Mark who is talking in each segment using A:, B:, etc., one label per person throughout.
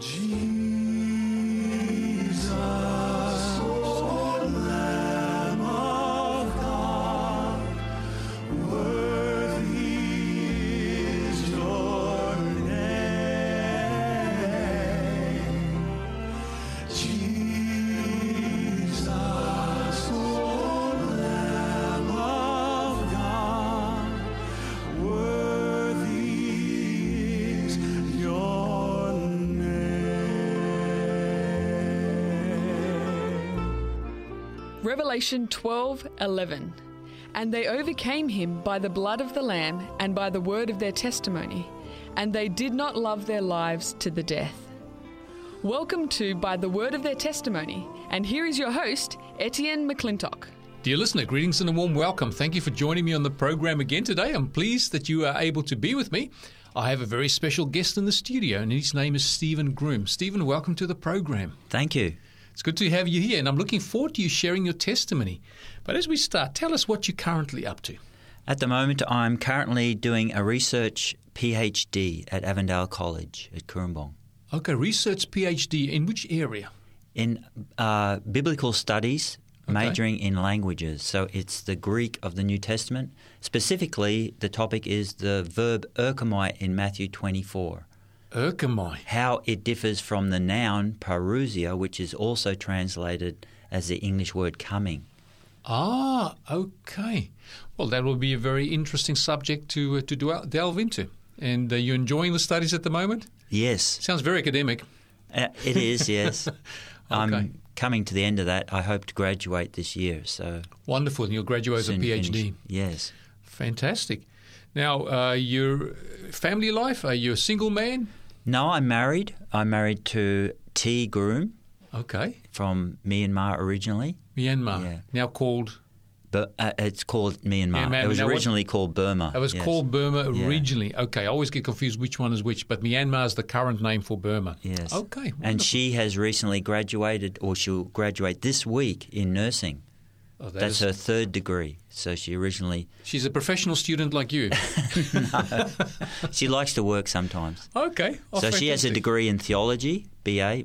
A: Jesus, name.
B: Revelation 12:11 And they overcame him by the blood of the lamb and by the word of their testimony and they did not love their lives to the death. Welcome to By the Word of Their Testimony and here is your host Etienne McClintock.
C: Dear listener, greetings and a warm welcome. Thank you for joining me on the program again today. I'm pleased that you are able to be with me. I have a very special guest in the studio, and his name is Stephen Groom. Stephen, welcome to the program.
D: Thank you.
C: It's good to have you here, and I'm looking forward to you sharing your testimony. But as we start, tell us what you're currently up to.
D: At the moment, I'm currently doing a research PhD at Avondale College at Cooranbong
C: Okay, research PhD in which area?
D: in uh, biblical studies,
C: Okay.
D: majoring in languages. So it's the Greek of the New Testament. Specifically, the topic is the verb erchomai in Matthew 24.
C: Erchomai.
D: How it differs from the noun parousia, which is also translated as the English word coming.
C: Ah, okay. Well, that will be a very interesting subject to uh, to dwell, delve into. And uh, you enjoying the studies at the moment?
D: Yes,
C: Sounds very academic.
D: Uh, it is, yes.
C: Okay.
D: I'm coming to the end of that. I hope to graduate this year. So
C: Wonderful. And you'll graduate with a PhD.
D: finish. Yes.
C: Fantastic. Now, uh, your family life, are you a single man?
D: No, I'm married. I'm married to T. Groom
C: Okay.
D: from Myanmar originally.
C: Myanmar,
D: Yeah.
C: now called,
D: But uh, it's called Myanmar.
C: Myanmar.
D: It was
C: Now what-
D: originally called Burma.
C: it was
D: yes.
C: called Burma
D: Yeah.
C: originally. Okay, I always get confused which one is which, but Myanmar is the current name for Burma.
D: Yes.
C: Okay.
D: And
C: wonderful.
D: she has recently graduated, or she'll graduate this week in nursing.
C: Oh, that
D: That's
C: is-
D: her third degree. So she originally,
C: She's a professional student like you.
D: she likes to work sometimes.
C: okay. Oh,
D: so she has a degree in theology, BA,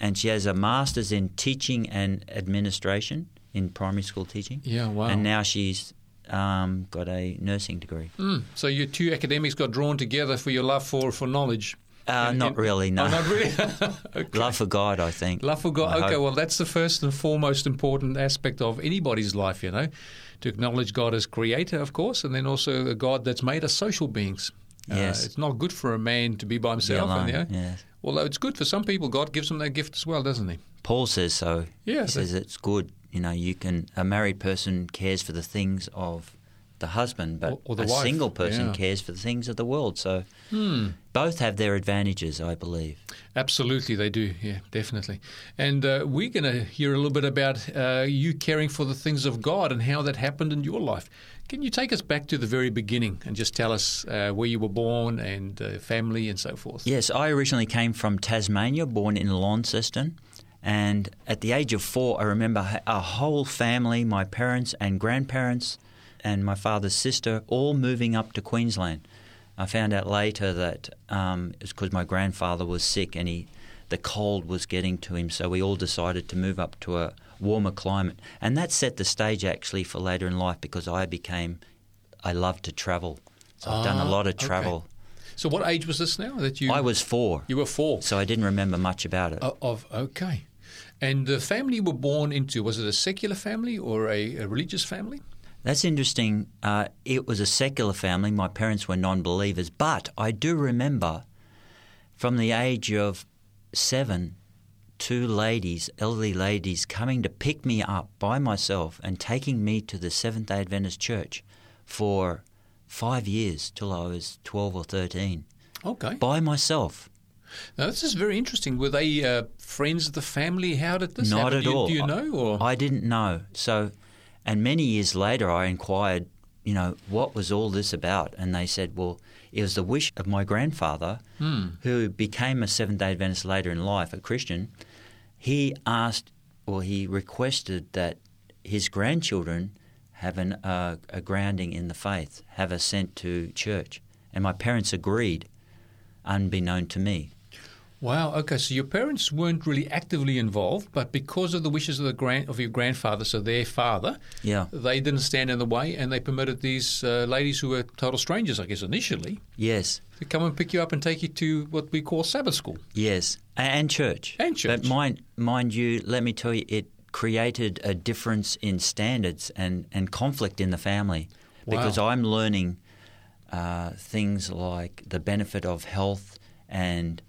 D: and she has a master's in teaching and administration in primary school teaching.
C: Yeah, wow.
D: And now she's um, got a nursing degree.
C: Mm, so your two academics got drawn together for your love for, for knowledge.
D: Uh,
C: And-
D: not really, no.
C: Oh, not really? okay.
D: Love for God, I think.
C: Love for God.
D: I
C: Okay,
D: hope.
C: well, that's the first and foremost important aspect of anybody's life, you know, to acknowledge God as creator, of course, and then also a God that's made us social beings. Uh,
D: Yes.
C: it's not good for a man to be by
D: Be
C: himself.
D: alone,
C: and, you know,
D: yes.
C: Although it's good for some people, God gives them that gift as well, doesn't he?
D: Paul says so.
C: Yeah,
D: he says it's good. You know, you can a married person cares for the things of the husband, but
C: Or- or the
D: a
C: wife,
D: single person
C: yeah.
D: cares for the things of the world. So
C: Hmm.
D: both have their advantages, I believe.
C: Absolutely, they do. Yeah, definitely. And uh, we're going to hear a little bit about uh, you caring for the things of God and how that happened in your life. Can you take us back to the very beginning and just tell us uh, where you were born and uh, family and so forth?
D: Yes, I originally came from Tasmania, born in Launceston. And at the age of four, I remember a whole family, my parents and grandparents, and my father's sister, all moving up to Queensland. I found out later that um, it was because my grandfather was sick and he, the cold was getting to him, so we all decided to move up to a warmer climate. And that set the stage actually for later in life because I became, I love to travel. So I've done a
C: Ah,
D: lot of
C: okay.
D: travel.
C: So, what age was this now that you?
D: I was four.
C: You were four.
D: So I didn't remember much about it.
C: O- Of okay, and the family you were born into was it a secular family or a, a religious family?
D: That's interesting. Uh, it was a secular family. My parents were non believers. But I do remember from the age of seven, two ladies, elderly ladies, coming to pick me up by myself and taking me to the Seventh day Adventist church for five years till I was 12 or 13
C: Okay.
D: by myself.
C: Now this is very interesting. Were they uh, friends of the family? How did this
D: Not
C: happen?
D: at
C: you,
D: all.
C: Do you know? Or
D: I didn't know. So, and many years later, I inquired, you know, what was all this about? And they said, well, it was the wish of my grandfather,
C: Hmm.
D: who became a Seventh day Adventist later in life, a Christian. He asked, or he requested that his grandchildren have an, uh, a grounding in the faith, have a sent to church. And my parents agreed, unbeknown to me.
C: Wow. Okay. So your parents weren't really actively involved, but because of the wishes of the grand of your grandfather, so their father,
D: Yeah.
C: they didn't stand in the way, and they permitted these uh, ladies who were total strangers, I guess, initially,
D: Yes.
C: to come and pick you up and take you to what we call Sabbath school.
D: Yes, and church.
C: And church.
D: But mind, mind you, let me tell you, it created a difference in standards and, and conflict in the family because I'm learning uh, things like the benefit of health and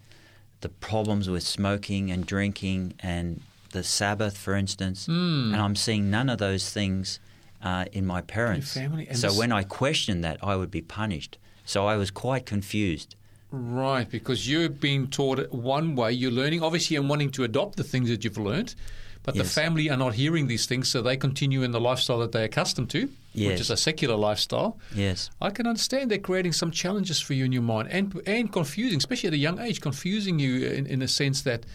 D: the problems with smoking and drinking and the Sabbath, for instance.
C: Hmm.
D: And I'm seeing none of those things uh, in my parents. so when I questioned that, I would be punished. So I was quite confused.
C: Right, because you're being taught one way, you're learning, obviously, and wanting to adopt the things that you've learned, but the family are not hearing these things, so they continue in the lifestyle that they're accustomed to, which is a secular lifestyle.
D: Yes.
C: I can understand they're creating some challenges for you in your mind and and confusing, especially at a young age, confusing you in, in a sense that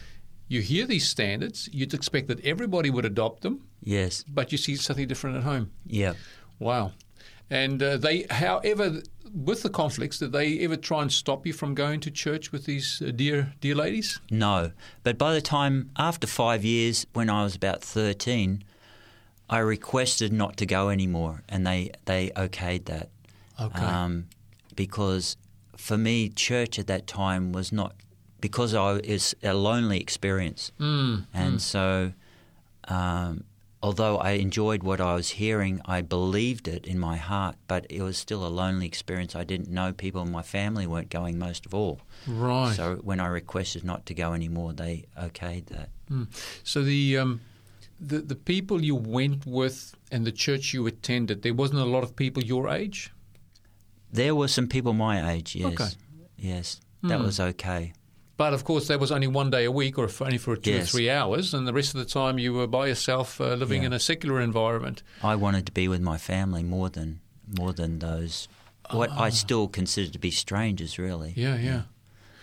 C: you hear these standards, you'd expect that everybody would adopt them,
D: Yes.
C: but you see something different at home.
D: Yeah.
C: Wow. And uh, they, however, with the conflicts, did they ever try and stop you from going to church with these uh, dear, dear ladies?
D: No. But by the time, after five years, when I was about 13, I requested not to go anymore, and they, they okayed that.
C: Okay.
D: Um, because for me, church at that time was not, because I it's a lonely experience.
C: Mm,
D: And so, um, although I enjoyed what I was hearing, I believed it in my heart, but it was still a lonely experience. I didn't know people in my family weren't going most of all.
C: right.
D: So when I requested not to go anymore, they okayed that.
C: So the, um, the the people you went with and the church you attended, there wasn't a lot of people your age.
D: There were some people my age, yes.
C: Okay.
D: Yes, that
C: Hmm.
D: was okay.
C: But of course, that was only one day a week, or for, only for two or three hours, and the rest of the time you were by yourself, uh, living
D: Yeah.
C: in a secular environment.
D: I wanted to be with my family more than more than those what I still consider to be strangers, really.
C: Ah. Yeah, yeah.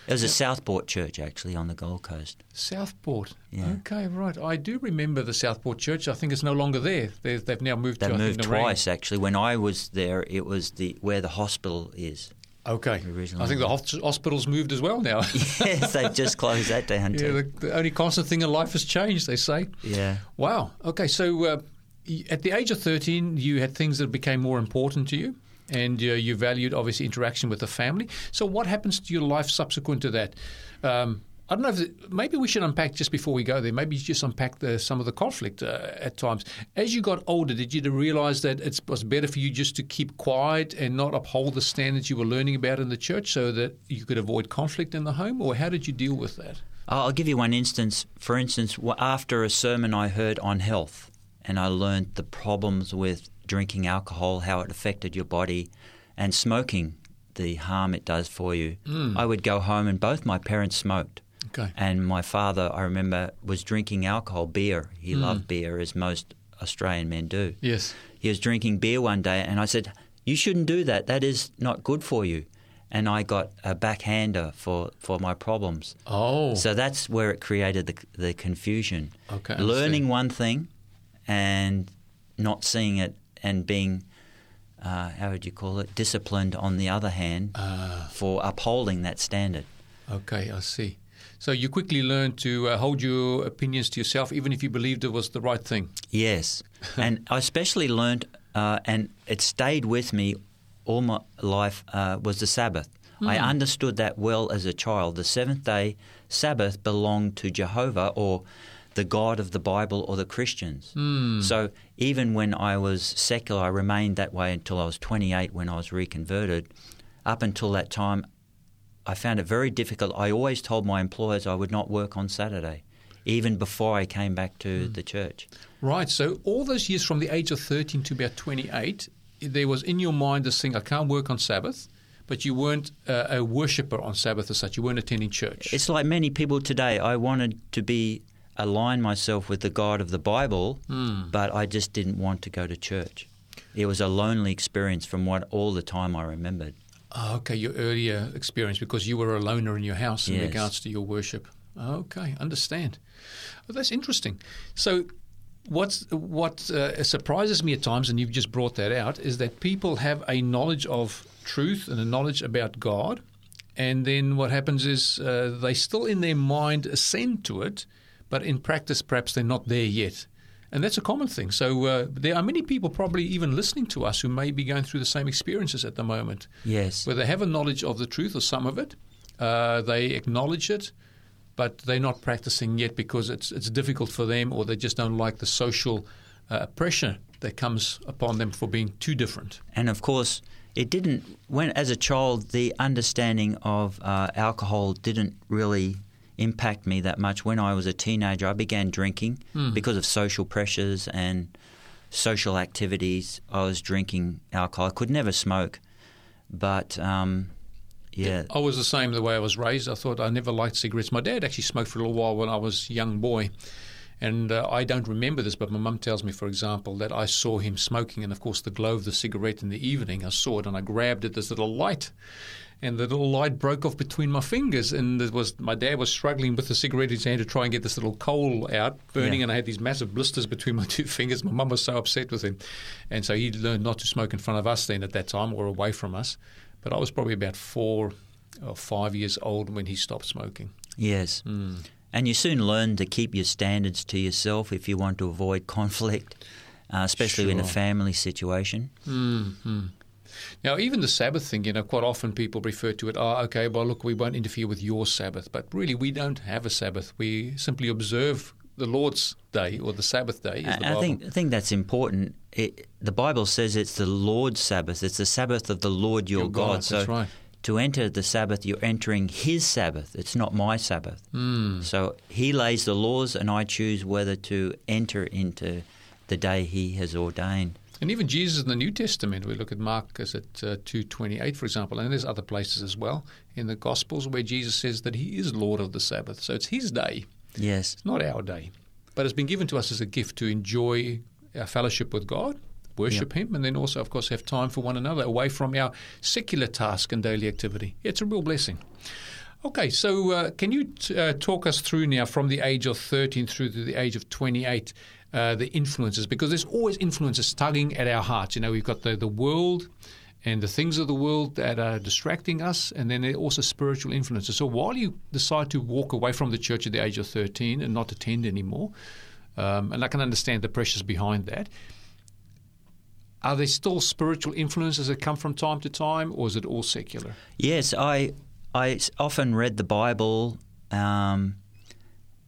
D: It was a Southport church, actually, on the Gold Coast.
C: Southport.
D: Yeah.
C: Okay, right. I do remember the Southport Church. I think it's no longer there. They, they've now moved
D: They moved
C: think,
D: twice, actually. When I was there, it was the where the hospital is.
C: Okay.
D: Originally.
C: I think the hospital's moved as well now.
D: yes, they've just closed that down
C: yeah,
D: too.
C: the, the only constant thing in life has changed, they say.
D: Yeah.
C: Wow. Okay, so uh, at the age of 13, you had things that became more important to you, and uh, you valued, obviously, interaction with the family. So, what happens to your life subsequent to that? Um, I don't know if maybe we should unpack just before we go there. Maybe just unpack the, some of the conflict uh, at times. As you got older, did you realize that it was better for you just to keep quiet and not uphold the standards you were learning about in the church, so that you could avoid conflict in the home? Or how did you deal with that?
D: I'll I'll give you one instance. For instance, after a sermon I heard on health, and I learned the problems with drinking alcohol, how it affected your body, and smoking, the harm it does for you. I would go home, and both my parents smoked.
C: Okay.
D: And my father, I remember, was drinking alcohol, beer. He loved beer, as most Australian men do.
C: Yes.
D: He was drinking beer one day, and I said, You shouldn't do that. That is not good for you. And I got a backhander for, for my problems.
C: Oh.
D: So that's where it created the, the confusion.
C: Okay,
D: Learning one thing and not seeing it and being, uh, how would you call it, disciplined on the other hand
C: Ah.
D: for upholding that standard.
C: Okay, I see. So you quickly learned to uh, hold your opinions to yourself, even if you believed it was the right thing.
D: Yes. and I especially learned, uh, and it stayed with me all my life, uh, was the Sabbath. I understood that well as a child. The seventh day Sabbath belonged to Jehovah or the God of the Bible or the Christians. So even when I was secular, I remained that way until I was 28 when I was reconverted. Up until that time, I found it very difficult. I always told my employers I would not work on Saturday, even before I came back to the church.
C: Right. So all those years from the age of 13 to about 28, there was in your mind this thing, I can't work on Sabbath, but you weren't uh, a worshipper on Sabbath as such. You weren't attending church.
D: It's like many people today. I wanted to be align myself with the God of the Bible, but I just didn't want to go to church. It was a lonely experience from what all the time I remembered.
C: Oh, okay, your earlier experience because you were a loner in your house in
D: Yes.
C: regards to your worship. Okay, understand. Well, that's interesting. So, what's what uh, surprises me at times, and you've just brought that out, is that people have a knowledge of truth and a knowledge about God, and then what happens is uh, they still in their mind ascend to it, but in practice, perhaps they're not there yet. And that's a common thing. So uh, there are many people probably even listening to us who may be going through the same experiences at the moment,
D: Yes.
C: where they have a knowledge of the truth or some of it, uh, they acknowledge it, but they're not practicing yet because it's it's difficult for them, or they just don't like the social uh, pressure that comes upon them for being too different.
D: And of course, it didn't. When as a child, the understanding of uh, alcohol didn't really impact me that much. When I was a teenager, I began drinking because of social pressures and social activities. I was drinking alcohol. I could never smoke, but um, yeah,
C: I was the same the way I was raised. I thought I never liked cigarettes. My dad actually smoked for a little while when I was a young boy. And uh, I don't remember this, but my mum tells me, for example, that I saw him smoking, and of course, the glow of the cigarette in the evening. I saw it, and I grabbed it, this little light, and the little light broke off between my fingers. And it was my dad was struggling with the cigarette in his hand to try and get this little coal out, burning,
D: Yeah.
C: and I had these massive blisters between my two fingers. My mum was so upset with him, and so he learned not to smoke in front of us then at that time, or away from us. But I was probably about four or five years old when he stopped smoking.
D: yes. Hmm. And you soon learn to keep your standards to yourself if you want to avoid conflict, uh, especially in a family situation. Hmm, hmm.
C: Now, even the Sabbath thing, you know, quite often people refer to it, oh, okay, well, look, we won't interfere with your Sabbath. But really, we don't have a Sabbath. We simply observe the Lord's day or the Sabbath day. The
D: I, think I think that's important. It, the Bible says it's the Lord's Sabbath. It's the Sabbath of the Lord your,
C: Your God,
D: So
C: that's right.
D: to enter the Sabbath, you're entering His Sabbath. It's not my Sabbath.
C: Hmm.
D: So He lays the laws, and I choose whether to enter into the day He has ordained.
C: And even Jesus in the New Testament, we look at Mark is at uh, 2.28, for example, and there's other places as well in the Gospels where Jesus says that he is Lord of the Sabbath. So it's his day.
D: Yes,
C: It's not our day, but it's been given to us as a gift to enjoy our fellowship with God, worship Him, and then also, of course, have time for one another away from our secular task and daily activity. It's a real blessing. Okay, so uh, can you t- uh, talk us through now from the age of 13 through to the age of 28 uh, the influences? Because there's always influences tugging at our hearts. You know, we've got the, the world and the things of the world that are distracting us, and then there are also spiritual influences. So while you decide to walk away from the church at the age of 13 and not attend anymore, um, and I can understand the pressures behind that, are there still spiritual influences that come from time to time, or is it all secular?
D: yes. I I often read the Bible um,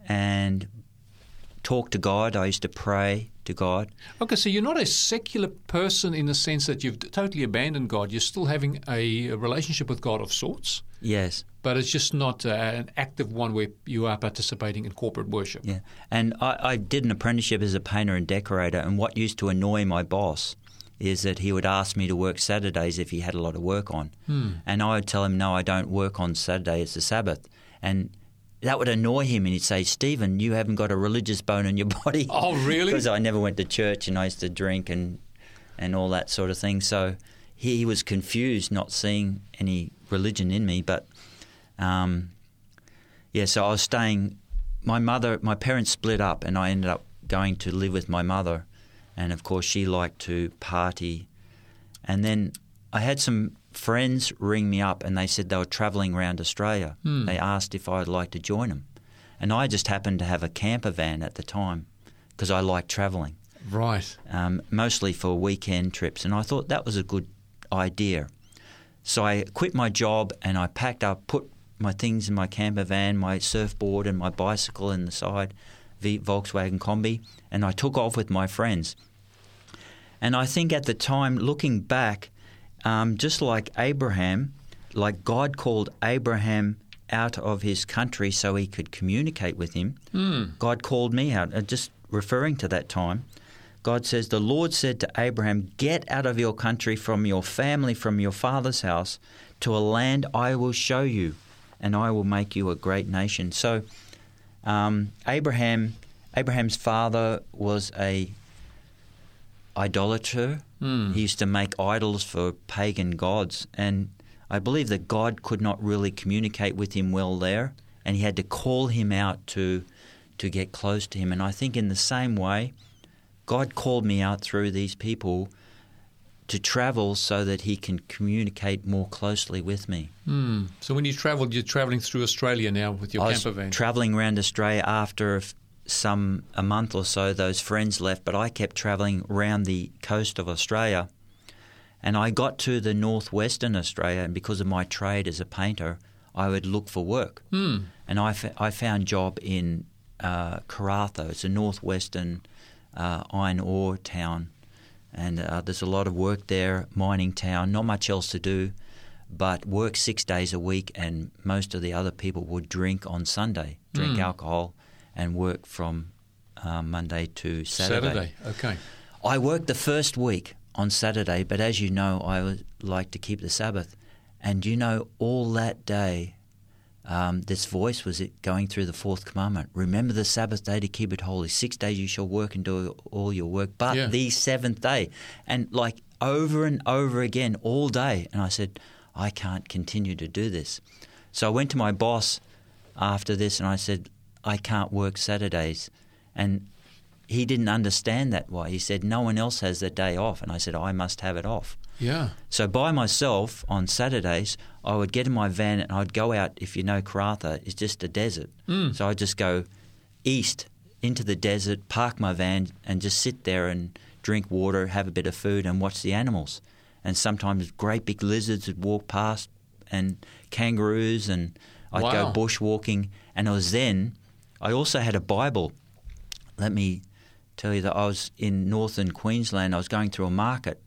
D: and talk to God. I used to pray to God.
C: Okay, so you're not a secular person in the sense that you've totally abandoned God. You're still having a, relationship with God of sorts,
D: Yes.
C: but it's just not uh, an active one where you are participating in corporate worship.
D: Yeah, and I, I did an apprenticeship as a painter and decorator, and what used to annoy my boss is that he would ask me to work Saturdays if he had a lot of work on, and I would tell him, "No, I don't work on Saturday; it's the Sabbath," and that would annoy him, and he'd say, "Stephen, you haven't got a religious bone in your body."
C: Oh, really?
D: because I never went to church and I used to drink and and all that sort of thing. So he, he was confused, not seeing any religion in me, but. Um, yeah, so I was staying. My mother, my parents split up, and I ended up going to live with my mother. And of course, she liked to party. And then I had some friends ring me up, and they said they were travelling around Australia. They asked if I'd like to join them. And I just happened to have a camper van at the time because I like travelling,
C: Right.
D: um, mostly for weekend trips. And I thought that was a good idea. So I quit my job and I packed up, put my things in my camper van, my surfboard and my bicycle in the side, the Volkswagen Kombi, and I took off with my friends. And I think at the time, looking back, um, just like Abraham, like God called Abraham out of his country so he could communicate with him, God called me out. Uh, just referring to that time, God says, The Lord said to Abraham, Get out of your country, from your family, from your father's house, to a land I will show you, and I will make you a great nation. So, um, Abraham, Abraham's father was a idolater. He used to make idols for pagan gods, and I believe that God could not really communicate with him well there, and he had to call him out to to get close to him. And I think in the same way, God called me out through these people to travel so that he can communicate more closely with me.
C: Hmm. So when you travelled, you're travelling through Australia now with your
D: I
C: camper van.
D: traveling around Australia after some a month or so. Those friends left, but I kept traveling around the coast of Australia, and I got to the northwestern Australia. And because of my trade as a painter, I would look for work,
C: Hmm.
D: and I, f- I found job in uh. It's a northwestern uh, iron ore town, and uh, there's a lot of work there. Mining town, not much else to do but work six days a week, and most of the other people would drink on Sunday, drink
C: Mm.
D: alcohol, and work from uh, Monday to Saturday.
C: Saturday. Okay.
D: I worked the first week on Saturday, but as you know, I like to keep the Sabbath. And you know, all that day, um, this voice was it going through the fourth commandment. Remember the Sabbath day to keep it holy. Six days you shall work and do all your work, but
C: Yeah.
D: the seventh day. And like over and over again all day. And I said, I can't continue to do this. So I went to my boss after this and I said, I can't work Saturdays. And he didn't understand that why. He said, No one else has the day off. And I said, I must have it off.
C: Yeah.
D: So by myself on Saturdays, I would get in my van and I'd go out. If you know Karratha, it's just a desert.
C: Mm.
D: So I'd just go east into the desert, park my van, and just sit there and drink water, have a bit of food, and watch the animals. And sometimes great big lizards would walk past, and kangaroos, and I'd
C: Wow.
D: go bushwalking. And it was then I also had a Bible. Let me tell you that I was in northern Queensland. I was going through a market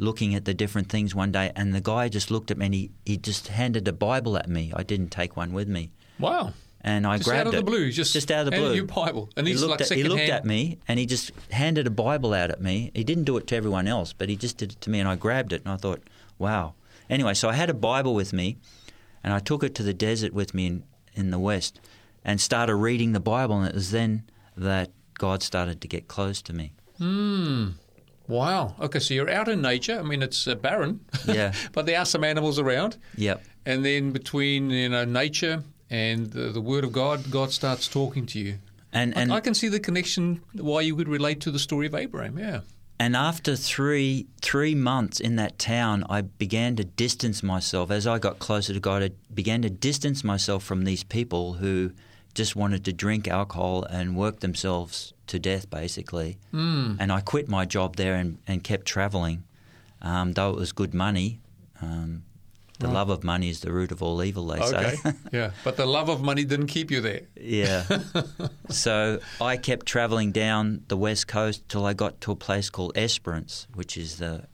D: looking at the different things one day, and the guy just looked at me and he, he just handed a Bible at me. I didn't take one with me.
C: Wow.
D: And I
C: Just
D: grabbed
C: out of
D: it.
C: the blue, just,
D: just out of the blue.
C: you a Bible, and
D: he
C: he's
D: looked,
C: like
D: at, he looked at me and he just handed a Bible out at me. He didn't do it to everyone else, but he just did it to me, and I grabbed it and I thought, wow. Anyway, so I had a Bible with me, and I took it to the desert with me in, in the West and started reading the Bible, and it was then that God started to get close to me.
C: Hmm. Wow. Okay, so you're out in nature. I mean, it's uh, barren.
D: Yeah.
C: but there are some animals around.
D: Yep.
C: And then between you know nature and the, the Word of God, God starts talking to you.
D: And,
C: I-
D: and
C: I can see the connection why you would relate to the story of Abraham. Yeah.
D: And after three three months in that town, I began to distance myself. As I got closer to God, I began to distance myself from these people who just wanted to drink alcohol and work themselves to death, basically.
C: Mm.
D: And I quit my job there and, and kept traveling, um, though it was good money. Um, the
C: Right.
D: love of money is the root of all evil, they
C: Okay.
D: say.
C: yeah. But the love of money didn't keep you there.
D: Yeah. so I kept traveling down the west coast till I got to a place called Esperance, which is the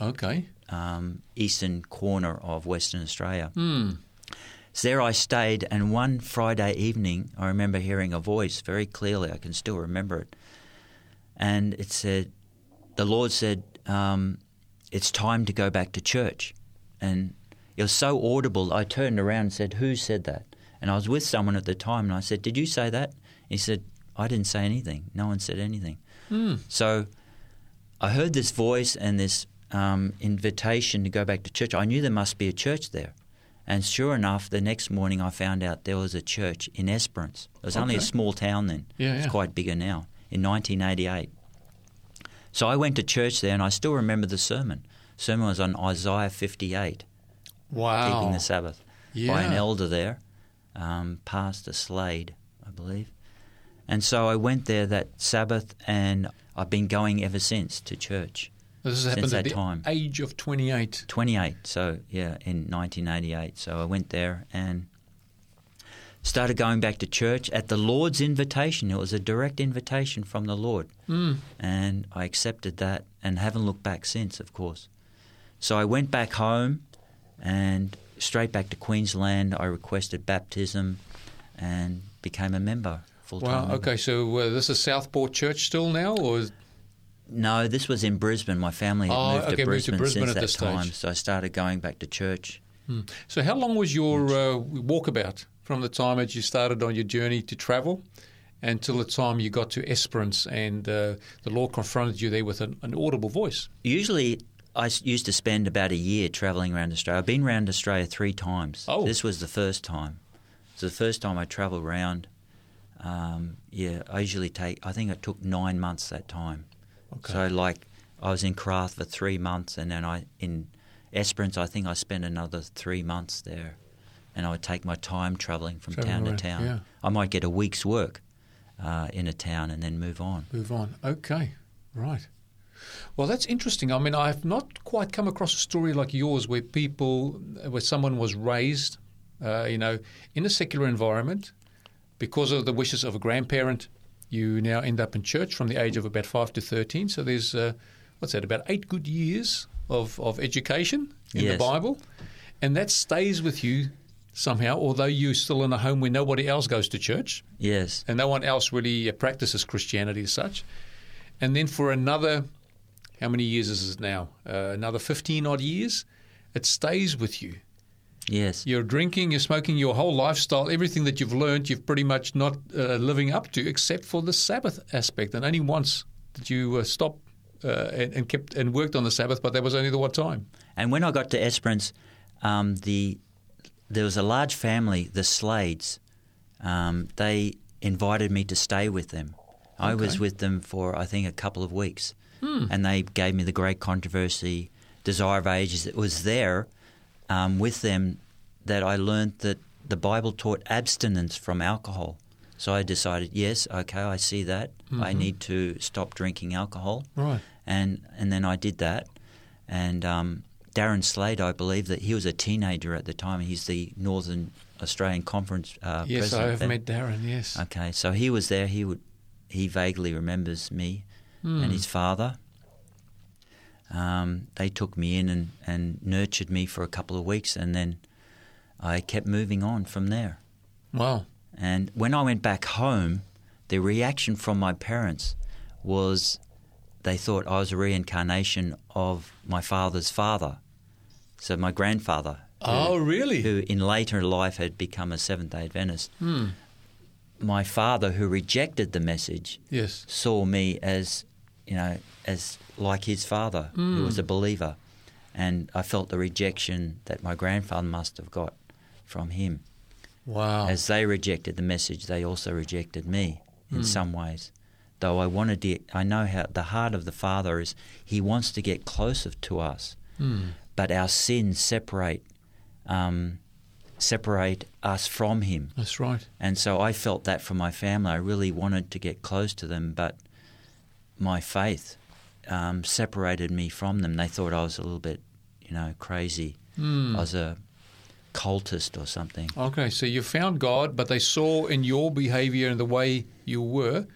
C: Okay.
D: um, eastern corner of Western Australia.
C: Hmm.
D: So there I stayed, and one Friday evening, I remember hearing a voice very clearly. I can still remember it. And it said, the Lord said, um, It's time to go back to church. And it was so audible, I turned around and said, Who said that? And I was with someone at the time, and I said, Did you say that? He said, I didn't say anything. No one said anything.
C: Hmm.
D: So I heard this voice and this um, invitation to go back to church. I knew there must be a church there. And sure enough, the next morning I found out there was a church in Esperance. It was only a small town then.
C: Yeah,
D: It's
C: yeah.
D: quite bigger now, in 1988. So I went to church there and I still remember the sermon. sermon was on Isaiah 58,
C: Wow.
D: keeping the Sabbath, by an elder there, um, Pastor Slade, I believe. And so I went there that Sabbath and I've been going ever since to church.
C: This has happened at the
D: time.
C: age of 28.
D: 28, so yeah, in 1988. So I went there and started going back to church at the Lord's invitation. It was a direct invitation from the Lord.
C: Mm.
D: And I accepted that and haven't looked back since, of course. So I went back home and straight back to Queensland. I requested baptism and became a member, full time.
C: Wow.
D: member.
C: Okay. So uh, this is Southport Church still now, or
D: No, this was in Brisbane. My family had
C: Oh,
D: moved,
C: okay,
D: to
C: moved to
D: Brisbane since
C: at
D: that
C: stage.
D: time. So I started going back to church.
C: Hmm. so? How long was your uh, walkabout from the time that you started on your journey to travel until the time you got to Esperance and uh, the Lord confronted you there with an, an audible voice?
D: Usually, I used to spend about a year travelling around Australia. I've been around Australia three times.
C: Oh.
D: This was the first time. It's the first time I travelled around. Um, yeah, I usually take. I think it took nine months that time.
C: Okay.
D: So like I was in Karratha for three months, and then I in Esperance. I think I spent another three months there, and I would take my time travelling from
C: Travelling
D: town
C: around,
D: to town.
C: yeah.
D: I might get a week's work uh, in a town and then move on.
C: Move on. Okay, right. Well, that's interesting. I mean, I've not quite come across a story like yours where people, where someone was raised, uh, you know, in a secular environment because of the wishes of a grandparent. You now end up in church from the age of about five to thirteen. So there's, uh, what's that, about eight good years of, of education in the Bible, and that stays with you somehow. Although you're still in a home where nobody else goes to church
D: Yes,
C: and no one else really uh, practices Christianity as such. And then for another, how many years is it now? Uh, another 15 odd years, it stays with you.
D: Yes,
C: You're drinking, you're smoking, your whole lifestyle, everything that you've learned, you've pretty much not uh, living up to, except for the Sabbath aspect. And only once did you uh, stop uh, and, and kept and worked on the Sabbath, but that was only the one time.
D: And when I got to Esperance, um, the there was a large family, the Slades. Um, they invited me to stay with them. I was with them for I think a couple of weeks, and they gave me the great controversy, Desire of Ages. It was there um, with them that I learned that the Bible taught abstinence from alcohol. So I decided, yes, okay, I see that. I need to stop drinking alcohol
C: Right.
D: and and then I did that. And um, Darren Slade, I believe that he was a teenager at the time. He's the Northern Australian Conference uh,
C: Yes, I have met Darren, yes.
D: Okay, so he was there. He would he vaguely remembers me
C: Hmm.
D: and his father. Um, they took me in and, and nurtured me for a couple of weeks, and then I kept moving on from there.
C: Wow.
D: And when I went back home, the reaction from my parents was they thought I was a reincarnation of my father's father. So my grandfather, who,
C: Oh, really?
D: who in later life had become a Seventh day Adventist.
C: Hmm.
D: My father, who rejected the message,
C: Yes.
D: saw me as, you know, as like his father, who was a believer. And I felt the rejection that my grandfather must have got from him
C: Wow.
D: as they rejected the message, they also rejected me in some ways. Though I wanted to, I know how the heart of the Father is. He wants to get closer to us,
C: Hmm.
D: but our sins separate, um, separate us from Him.
C: That's right.
D: And so I felt that for my family. I really wanted to get close to them, but my faith um, separated me from them. They thought I was a little bit, you know, crazy.
C: Hmm.
D: I was a cultist or something.
C: Okay, so you found God, but they saw in your behavior and the way you were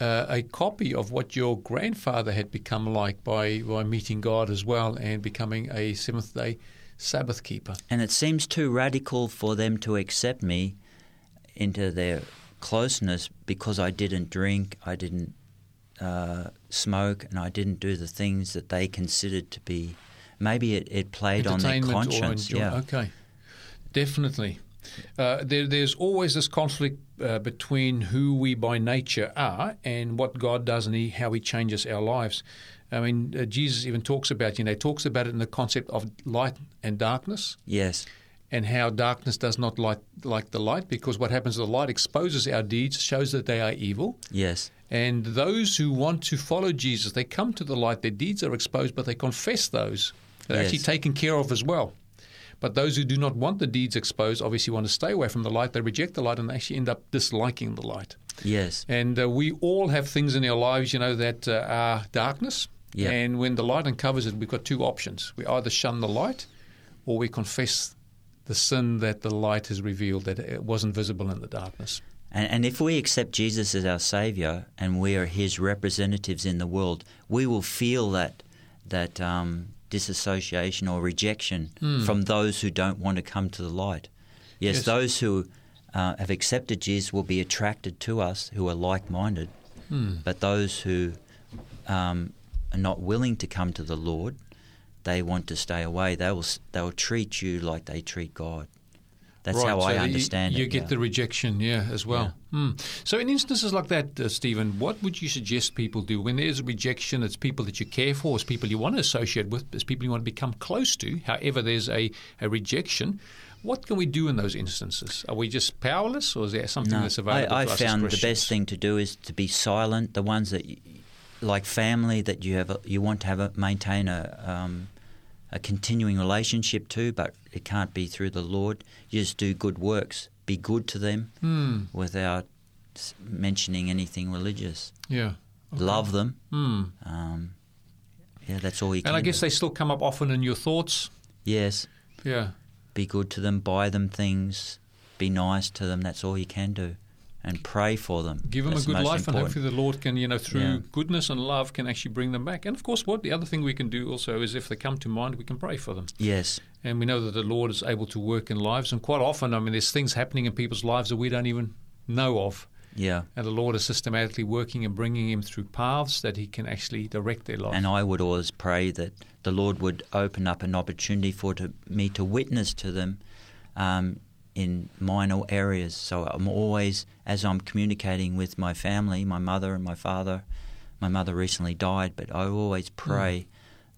C: uh, a copy of what your grandfather had become like by, by meeting God as well and becoming a seventh day Sabbath keeper.
D: And it seems too radical for them to accept me into their closeness because I didn't drink, I didn't uh, smoke, and I didn't do the things that they considered to be. Maybe it, it played on their conscience. yeah.
C: Okay, definitely. Uh, there, there's always this conflict uh, between who we by nature are and what God does and he, how He changes our lives. I mean, uh, Jesus even talks about, you know, he talks about it in the concept of light and darkness.
D: Yes.
C: and how darkness does not like like the light because what happens the light exposes our deeds shows that they are evil
D: Yes.
C: And those who want to follow Jesus they come to the light their deeds are exposed but they confess those they're
D: Yes.
C: actually taken care of as well but those who do not want the deeds exposed obviously want to stay away from the light they reject the light and they actually end up disliking the light
D: Yes.
C: and uh, we all have things in our lives you know that uh, are darkness
D: Yeah.
C: and when the light uncovers it we've got two options we either shun the light or we confess the sin that the light has revealed that it wasn't visible in the darkness.
D: And, and if we accept Jesus as our Savior and we are His representatives in the world, we will feel that that um, disassociation or rejection from those who don't want to come to the light. Yes,
C: Yes.
D: those who uh, have accepted Jesus will be attracted to us, who are like-minded. But those who um, are not willing to come to the Lord, they want to stay away. They will they will treat you like they treat God. That's
C: Right,
D: how
C: so
D: I understand
C: you
D: it.
C: You get
D: yeah.
C: the rejection, yeah, as well. Hmm. So, in instances like that, uh, Stephen, what would you suggest people do when there's a rejection? It's people that you care for, it's people you want to associate with, it's people you want to become close to. However, there's a, a rejection. What can we do in those instances? Are we just powerless, or is there something
D: No,
C: that's available
D: I, I
C: to us as
D: found the best thing to do is to be silent. The ones that y- like family that you have, a, you want to have a, maintain a um, a continuing relationship to, but it can't be through the Lord. You just do good works, be good to them
C: Hmm.
D: without mentioning anything religious.
C: Yeah.
D: Love them.
C: Hmm.
D: Um, yeah, that's all you can. Do.
C: And I guess
D: do.
C: they still come up often in your thoughts.
D: yes,
C: Yeah.
D: be good to them, buy them things, be nice to them. That's all you can do, and pray for them.
C: Give them
D: That's
C: a good life, and hopefully the Lord can, you know, through
D: Yeah.
C: goodness and love, can actually bring them back. And of course, what the other thing we can do also is if they come to mind, we can pray for them.
D: Yes,
C: And we know that the Lord is able to work in lives. And quite often, I mean, there's things happening in people's lives that we don't even know of.
D: yeah.
C: And the Lord is systematically working and bringing him through paths that he can actually direct their life.
D: And I would always pray that the Lord would open up an opportunity for to, me to witness to them um, in minor areas. So I'm always, as I'm communicating with my family, my mother and my father, my mother recently died, but I always pray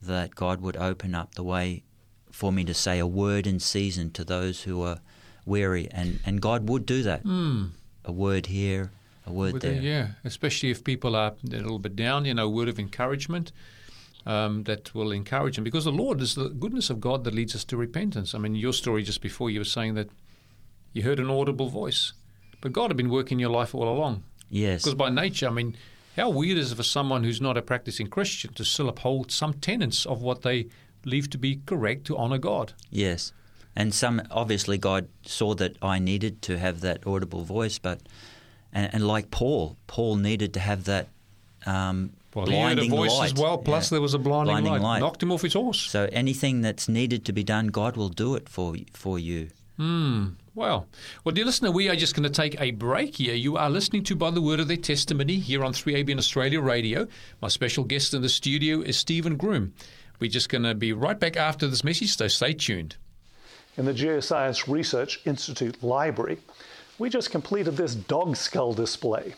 D: that God would open up the way for me to say a word in season to those who are weary. And, and God would do that.
C: Hmm.
D: A word here, a word
C: With
D: there.
C: the- yeah, especially if people are a little bit down, you know, a word of encouragement um, that will encourage them. Because the Lord is the goodness of God that leads us to repentance. I mean, your story just before, you were saying that you heard an audible voice. But God had been working your life all along.
D: Yes.
C: Because by nature, I mean, how weird is it for someone who's not a practicing Christian to still uphold some tenets of what they believe to be correct to honour God?
D: Yes. And some obviously God saw that I needed to have that audible voice, but and, and like Paul, Paul needed to have that um,
C: Well, he heard a
D: blinding
C: voice
D: light.
C: as well, plus
D: Yeah.
C: there was a blinding,
D: Blinding
C: light.
D: light.
C: Knocked him off his horse.
D: So anything that's needed to be done, God will do it for for you.
C: Hmm. Well, well, dear listener, we are just going to take a break here. You are listening to By the Word of Their Testimony here on 3ABN Australia Radio. My special guest in the studio is Stephen Groom. We're just going to be right back after this message, so stay tuned.
E: In the Geoscience Research Institute library, we just completed this dog skull display.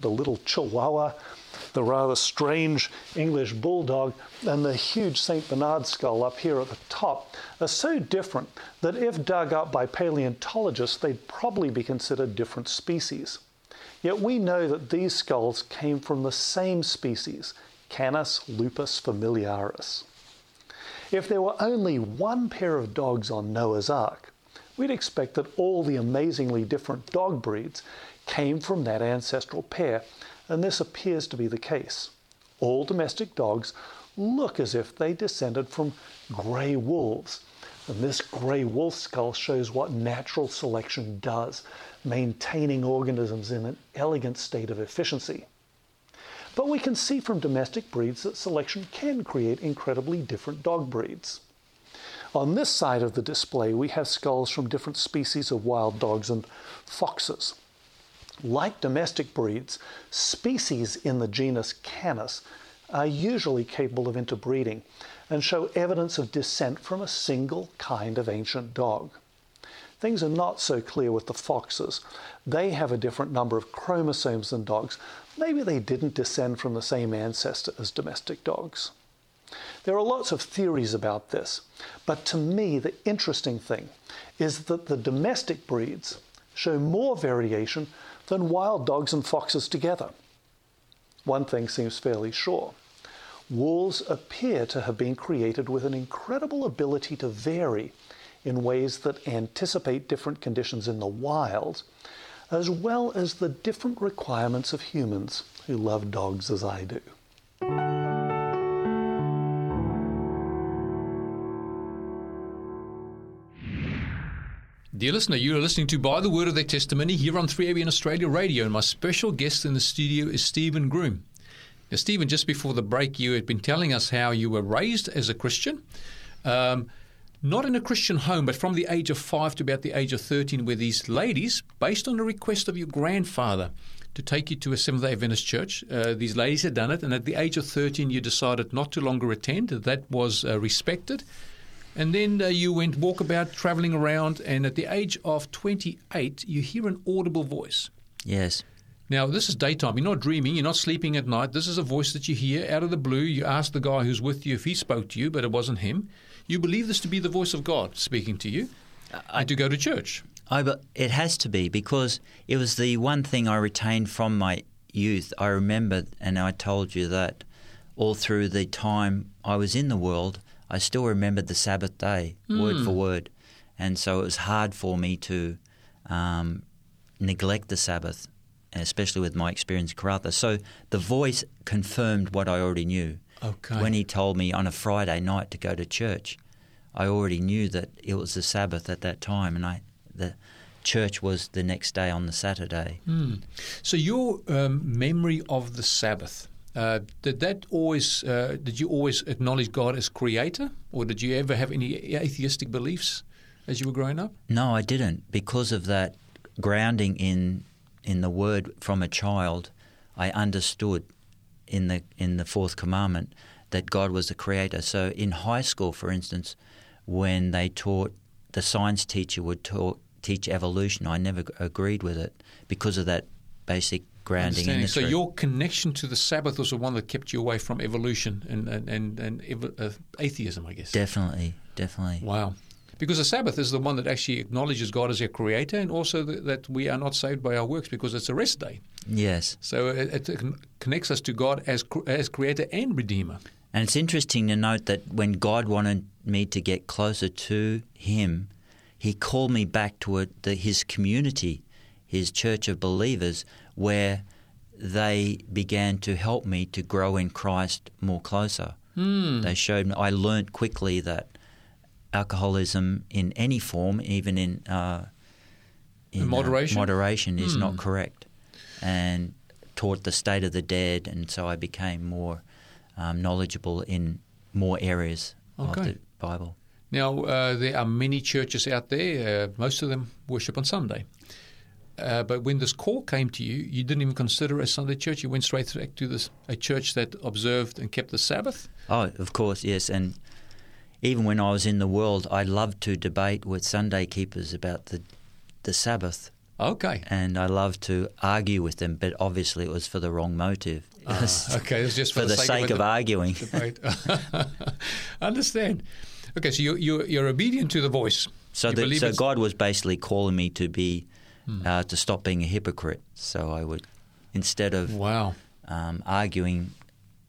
E: The little chihuahua, the rather strange English bulldog, and the huge St. Bernard skull up here at the top are so different that if dug up by paleontologists, they'd probably be considered different species. Yet we know that these skulls came from the same species, Canis lupus familiaris. If there were only one pair of dogs on Noah's Ark, we'd expect that all the amazingly different dog breeds came from that ancestral pair, and this appears to be the case. All domestic dogs look as if they descended from grey wolves, and this grey wolf skull shows what natural selection does, maintaining organisms in an elegant state of efficiency. But we can see from domestic breeds that selection can create incredibly different dog breeds. On this side of the display, we have skulls from different species of wild dogs and foxes. Like domestic breeds, species in the genus Canis are usually capable of interbreeding and show evidence of descent from a single kind of ancient dog. Things are not so clear with the foxes. They have a different number of chromosomes than dogs. Maybe they didn't descend from the same ancestor as domestic dogs. There are lots of theories about this, but to me, the interesting thing is that the domestic breeds show more variation than wild dogs and foxes together. One thing seems fairly sure wolves appear to have been created with an incredible ability to vary in ways that anticipate different conditions in the wild, as well as the different requirements of humans who love dogs as I do.
C: Dear listener, you are listening to By the Word of Their Testimony here on 3ABN Australia Radio, and my special guest in the studio is Stephen Groom. Now, Stephen, just before the break, you had been telling us how you were raised as a Christian, um, not in a Christian home, but from the age of five to about the age of 13, where these ladies, based on the request of your grandfather to take you to a Seventh day Adventist church, uh, these ladies had done it, and at the age of 13, you decided not to longer attend. That was uh, respected. And then uh, you went walkabout, traveling around, and at the age of 28, you hear an audible voice.
D: Yes.
C: Now, this is daytime. You're not dreaming. You're not sleeping at night. This is a voice that you hear out of the blue. You ask the guy who's with you if he spoke to you, but it wasn't him. You believe this to be the voice of God speaking to you and to go to church.
D: I, but it has to be because it was the one thing I retained from my youth, I remember, and I told you that all through the time I was in the world, I still remembered the Sabbath day, word for word. And so it was hard for me to um, neglect the Sabbath, especially with my experience in Karratha. So the voice confirmed what I already knew.
C: Okay.
D: When he told me on a Friday night to go to church, I already knew that it was the Sabbath at that time, and I the church was the next day on the Saturday.
C: So your um, memory of the Sabbath. Uh, did that always? Uh, did you always acknowledge God as Creator, or did you ever have any atheistic beliefs as you were growing up?
D: No, I didn't. Because of that grounding in in the word from a child, I understood in the in the fourth commandment that God was the creator. So in high school, for instance, when they taught the science teacher would taught, teach evolution, I never agreed with it because of that basic grounding in the
C: So
D: truth.
C: your connection to the Sabbath was the one that kept you away from evolution and and and, and ev- uh, atheism, I guess.
D: definitely, definitely.
C: Wow. Because the Sabbath is the one that actually acknowledges God as your creator and also that, that we are not saved by our works because it's a rest day.
D: Yes.
C: So it, it connects us to God as, as creator and redeemer.
D: And it's interesting to note that when God wanted me to get closer to Him, He called me back to a, the, His community, His church of believers, where they began to help me to grow in Christ more closer.
C: Hmm.
D: They showed me, I learned quickly that alcoholism in any form, even in, uh, in
C: In
D: uh,
C: moderation?
D: moderation, is
C: Hmm.
D: not correct. And taught the state of the dead, and so I became more um, knowledgeable in more areas of the Bible.
C: Now, uh, there are many churches out there. Uh, most of them worship on Sunday. Uh, but when this call came to you, you didn't even consider a Sunday church. You went straight back to this a church that observed and kept the Sabbath.
D: Oh, of course, yes. And even when I was in the world, I loved to debate with Sunday keepers about the the Sabbath,
C: Okay.
D: and I loved to argue with them. But obviously, it was for the wrong motive. okay, It was
C: just for,
D: for the sake
C: of,
D: of arguing.
C: Understand. Okay, so you, you, you're obedient to the voice.
D: So, the, so God was basically calling me to be
C: Hmm.
D: uh, to stop being a hypocrite. So I would instead of
C: Wow.
D: um, arguing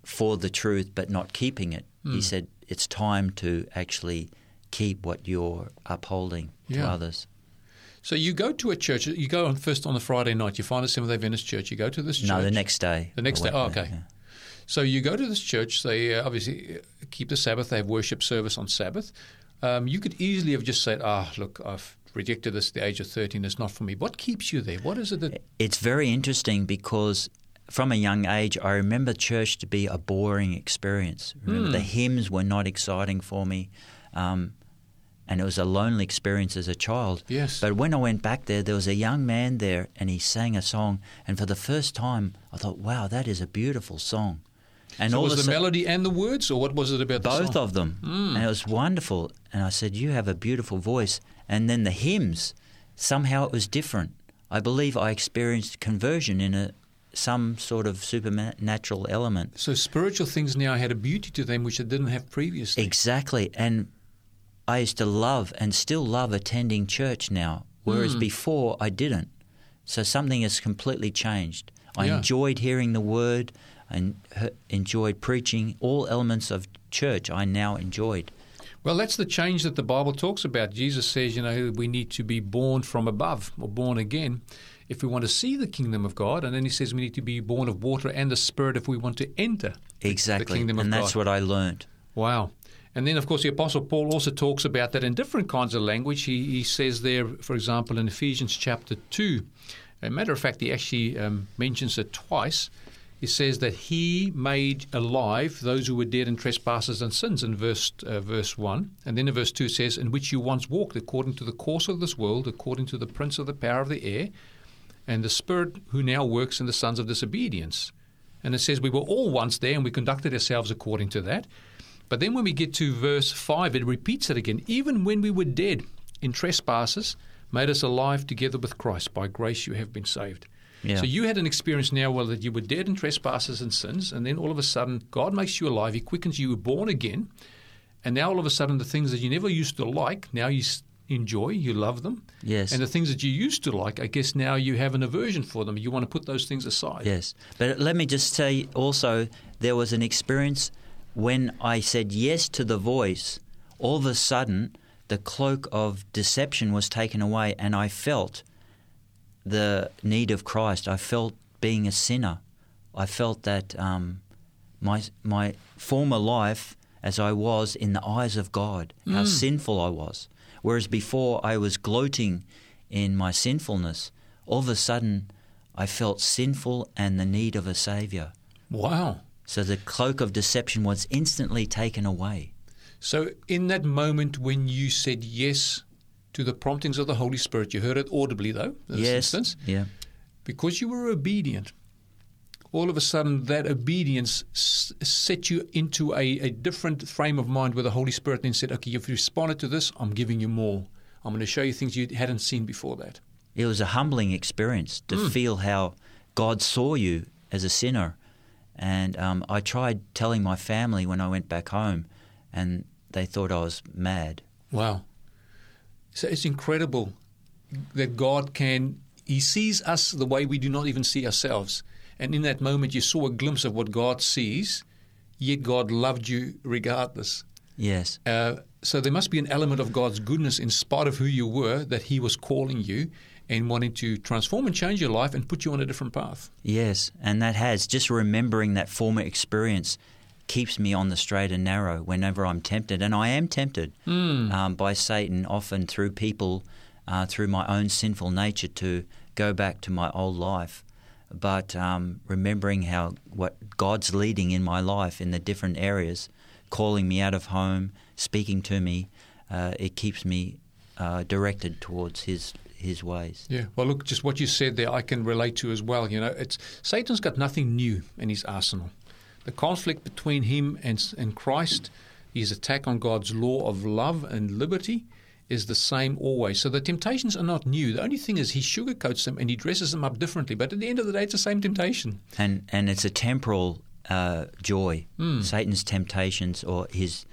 D: for the truth but not keeping it,
C: Hmm.
D: he said it's time to actually keep what you're upholding to others.
C: So you go to a church. You go on first on the Friday night. You find a Seventh Day Adventist church. You go to this church.
D: No, the next day.
C: The next day. Oh, okay.
D: yeah.
C: So you go to this church. They uh, obviously uh, keep the Sabbath. They have worship service on Sabbath. Um, you could easily have just said, "Ah, look, I've rejected this at the age of thirteen. It's not for me." What keeps you there? What is it that?
D: It's very interesting because from a young age, I remember church to be a boring experience. Remember,
C: Hmm.
D: the hymns were not exciting for me. Um, and it was a lonely experience as a child.
C: Yes.
D: But when I went back there, there was a young man there and he sang a song. And for the first time, I thought, wow, that is a beautiful song. And
C: So
D: all
C: was the
D: sudden-
C: melody and the words, or what was it about the
D: both
C: song?
D: of them. Hmm. And it was wonderful. And I said, You have a beautiful voice. And then the hymns, somehow it was different. I believe I experienced conversion in a some sort of supernatural element.
C: So spiritual things now had a beauty to them which it didn't have previously.
D: Exactly. And I used to love and still love attending church now, whereas hmm. before I didn't. So something has completely changed. I
C: Yeah.
D: enjoyed hearing the word and enjoyed preaching. All elements of church I now enjoyed.
C: Well, that's the change that the Bible talks about. Jesus says, you know, we need to be born from above or born again if we want to see the kingdom of God. And then he says we need to be born of water and the Spirit if we want to enter
D: Exactly.
C: the kingdom of
D: and
C: God.
D: that's what I learned.
C: Wow. And then, of course, the Apostle Paul also talks about that in different kinds of language. He, he says there, for example, in Ephesians chapter 2, a matter of fact, he actually um, mentions it twice. He says that he made alive those who were dead in trespasses and sins in verse, uh, verse 1. And then in verse 2 says, In which you once walked according to the course of this world, according to the prince of the power of the air, and the spirit who now works in the sons of disobedience. And it says we were all once there and we conducted ourselves according to that. But then when we get to verse 5, it repeats it again. Even when we were dead in trespasses, made us alive together with Christ. By grace you have been saved.
D: Yeah.
C: So you had an experience now where that you were dead in trespasses and sins, and then all of a sudden God makes you alive. He quickens you. You were born again, and now all of a sudden the things that you never used to like now you enjoy, you love them.
D: Yes.
C: And the things that you used to like, I guess now you have an aversion for them. You want to put those things aside.
D: Yes. But let me just say also, there was an experience when I said yes to the voice, all of a sudden the cloak of deception was taken away, and I felt the need of Christ. I felt being a sinner. I felt that um, my my former life, as I was in the eyes of God, how sinful I was. Whereas before I was gloating in my sinfulness, all of a sudden I felt sinful and the need of a Savior.
C: Wow.
D: So the cloak of deception was instantly taken away.
C: So, in that moment when you said yes to the promptings of the Holy Spirit, you heard it audibly, though, in this
D: yes.
C: instance,
D: Yeah.
C: because you were obedient, all of a sudden that obedience s- set you into a, a different frame of mind where the Holy Spirit then said, Okay, you've responded to this, I'm giving you more. I'm going to show you things you hadn't seen before that.
D: It was a humbling experience to feel how God saw you as a sinner. And um, I tried telling my family when I went back home, and they thought I was mad.
C: Wow. So it's incredible that God can, He sees us the way we do not even see ourselves. And in that moment, you saw a glimpse of what God sees, yet God loved you regardless.
D: Yes.
C: Uh, so there must be an element of God's goodness in spite of who you were that He was calling you and wanting to transform and change your life and put you on a different path.
D: Yes, and that has just remembering that former experience keeps me on the straight and narrow whenever I'm tempted, and I am tempted um, by Satan often through people, uh, through my own sinful nature to go back to my old life. But um, remembering how what God's leading in my life in the different areas, calling me out of home, speaking to me, uh, it keeps me uh, directed towards His His ways.
C: Yeah. Well, look, just what you said there, I can relate to as well. You know, it's Satan's got nothing new in his arsenal. The conflict between him and and Christ, his attack on God's law of love and liberty, is the same always. So the temptations are not new. The only thing is he sugarcoats them and he dresses them up differently. But at the end of the day, it's the same temptation.
D: and and it's a temporal uh, joy. Satan's temptations or his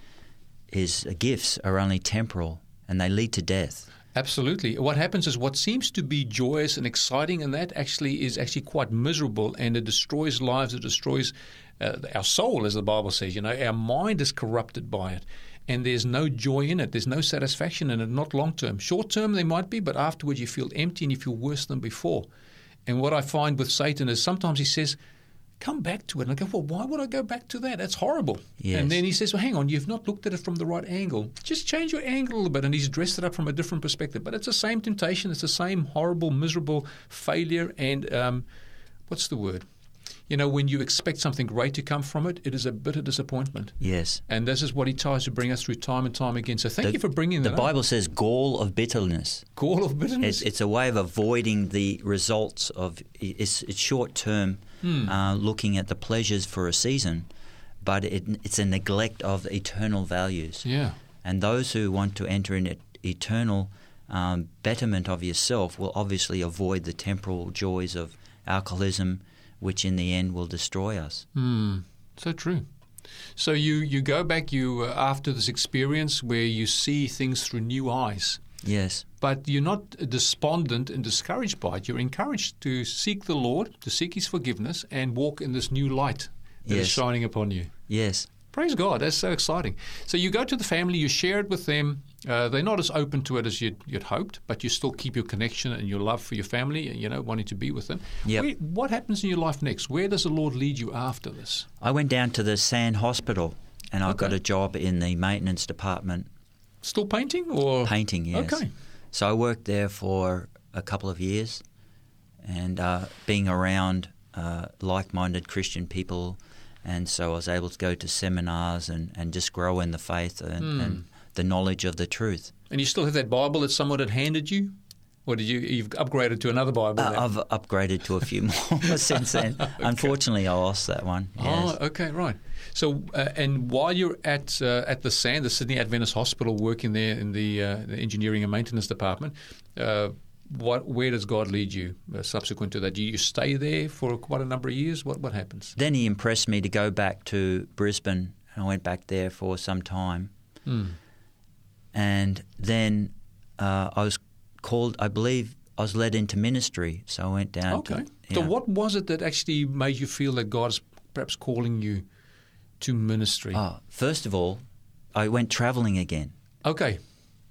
D: his gifts are only temporal, and they lead to death.
C: Absolutely. What happens is what seems to be joyous and exciting, and that actually is actually quite miserable, and it destroys lives. It destroys uh, our soul, as the Bible says. You know, our mind is corrupted by it, and there's no joy in it. There's no satisfaction in it. Not long term. Short term, there might be, but afterwards you feel empty and you feel worse than before. And what I find with Satan is sometimes he says, "Come back to it," and I go, "Well, why would I go back to that? That's horrible."
D: Yes.
C: And then he says, well, hang on, you've not looked at it from the right angle. Just change your angle a little bit. And he's dressed it up from a different perspective. But it's the same temptation. It's the same horrible, miserable failure. And um, what's the word? You know, when you expect something great to come from it, it is a bitter disappointment.
D: Yes.
C: And this is what he tries to bring us through time and time again. So thank
D: The-
C: you for bringing
D: The
C: that up.
D: Bible says gall of bitterness.
C: Gall of bitterness.
D: It's, it's a way of avoiding the results of it's, it's short term,
C: Hmm.
D: uh, looking at the pleasures for a season, but it, it's a neglect of eternal values.
C: yeah.
D: And those who want to enter in et- eternal um, betterment of yourself will obviously avoid the temporal joys of alcoholism, which in the end will destroy us.
C: Hmm. So true. So you, you go back you uh, after this experience where you see things through new eyes.
D: Yes,
C: But you're not despondent and discouraged by it. You're encouraged to seek the Lord, to seek His forgiveness, and walk in this new light that is
D: Yes.
C: shining upon you.
D: yes,
C: Praise God. That's so exciting. So you go to the family, you share it with them. Uh, they're not as open to it as you'd, you'd hoped, but you still keep your connection and your love for your family, you know, wanting to be with them.
D: Yep.
C: Where, what happens in your life next? Where does the Lord lead you after this?
D: I went down to the San Hospital and I got a job in the maintenance department,
C: Still painting or
D: painting. Yes.
C: Okay.
D: So I worked there for a couple of years, and uh, being around uh, like-minded Christian people, and so I was able to go to seminars and, and just grow in the faith and,
C: Hmm.
D: and the knowledge of the truth.
C: And you still have that Bible that someone had handed you? Or did you, you've upgraded to another Bible
D: Uh. I've upgraded to a few more since then. Unfortunately, I lost that one. Yes.
C: Oh, okay, right. So, uh, and while you're at uh, at the San, the Sydney Adventist Hospital, working there in the, uh, the engineering and maintenance department, uh, what where does God lead you uh, subsequent to that? Do you stay there for quite a number of years? What what happens?
D: Then he impressed me to go back to Brisbane, and I went back there for some time.
C: Hmm.
D: And then uh, I was called, I believe, I was led into ministry. So I went down.
C: Okay.
D: To,
C: So
D: yeah.
C: what was it that actually made you feel that God's perhaps calling you to ministry?
D: Oh, first of all, I went traveling again.
C: Okay.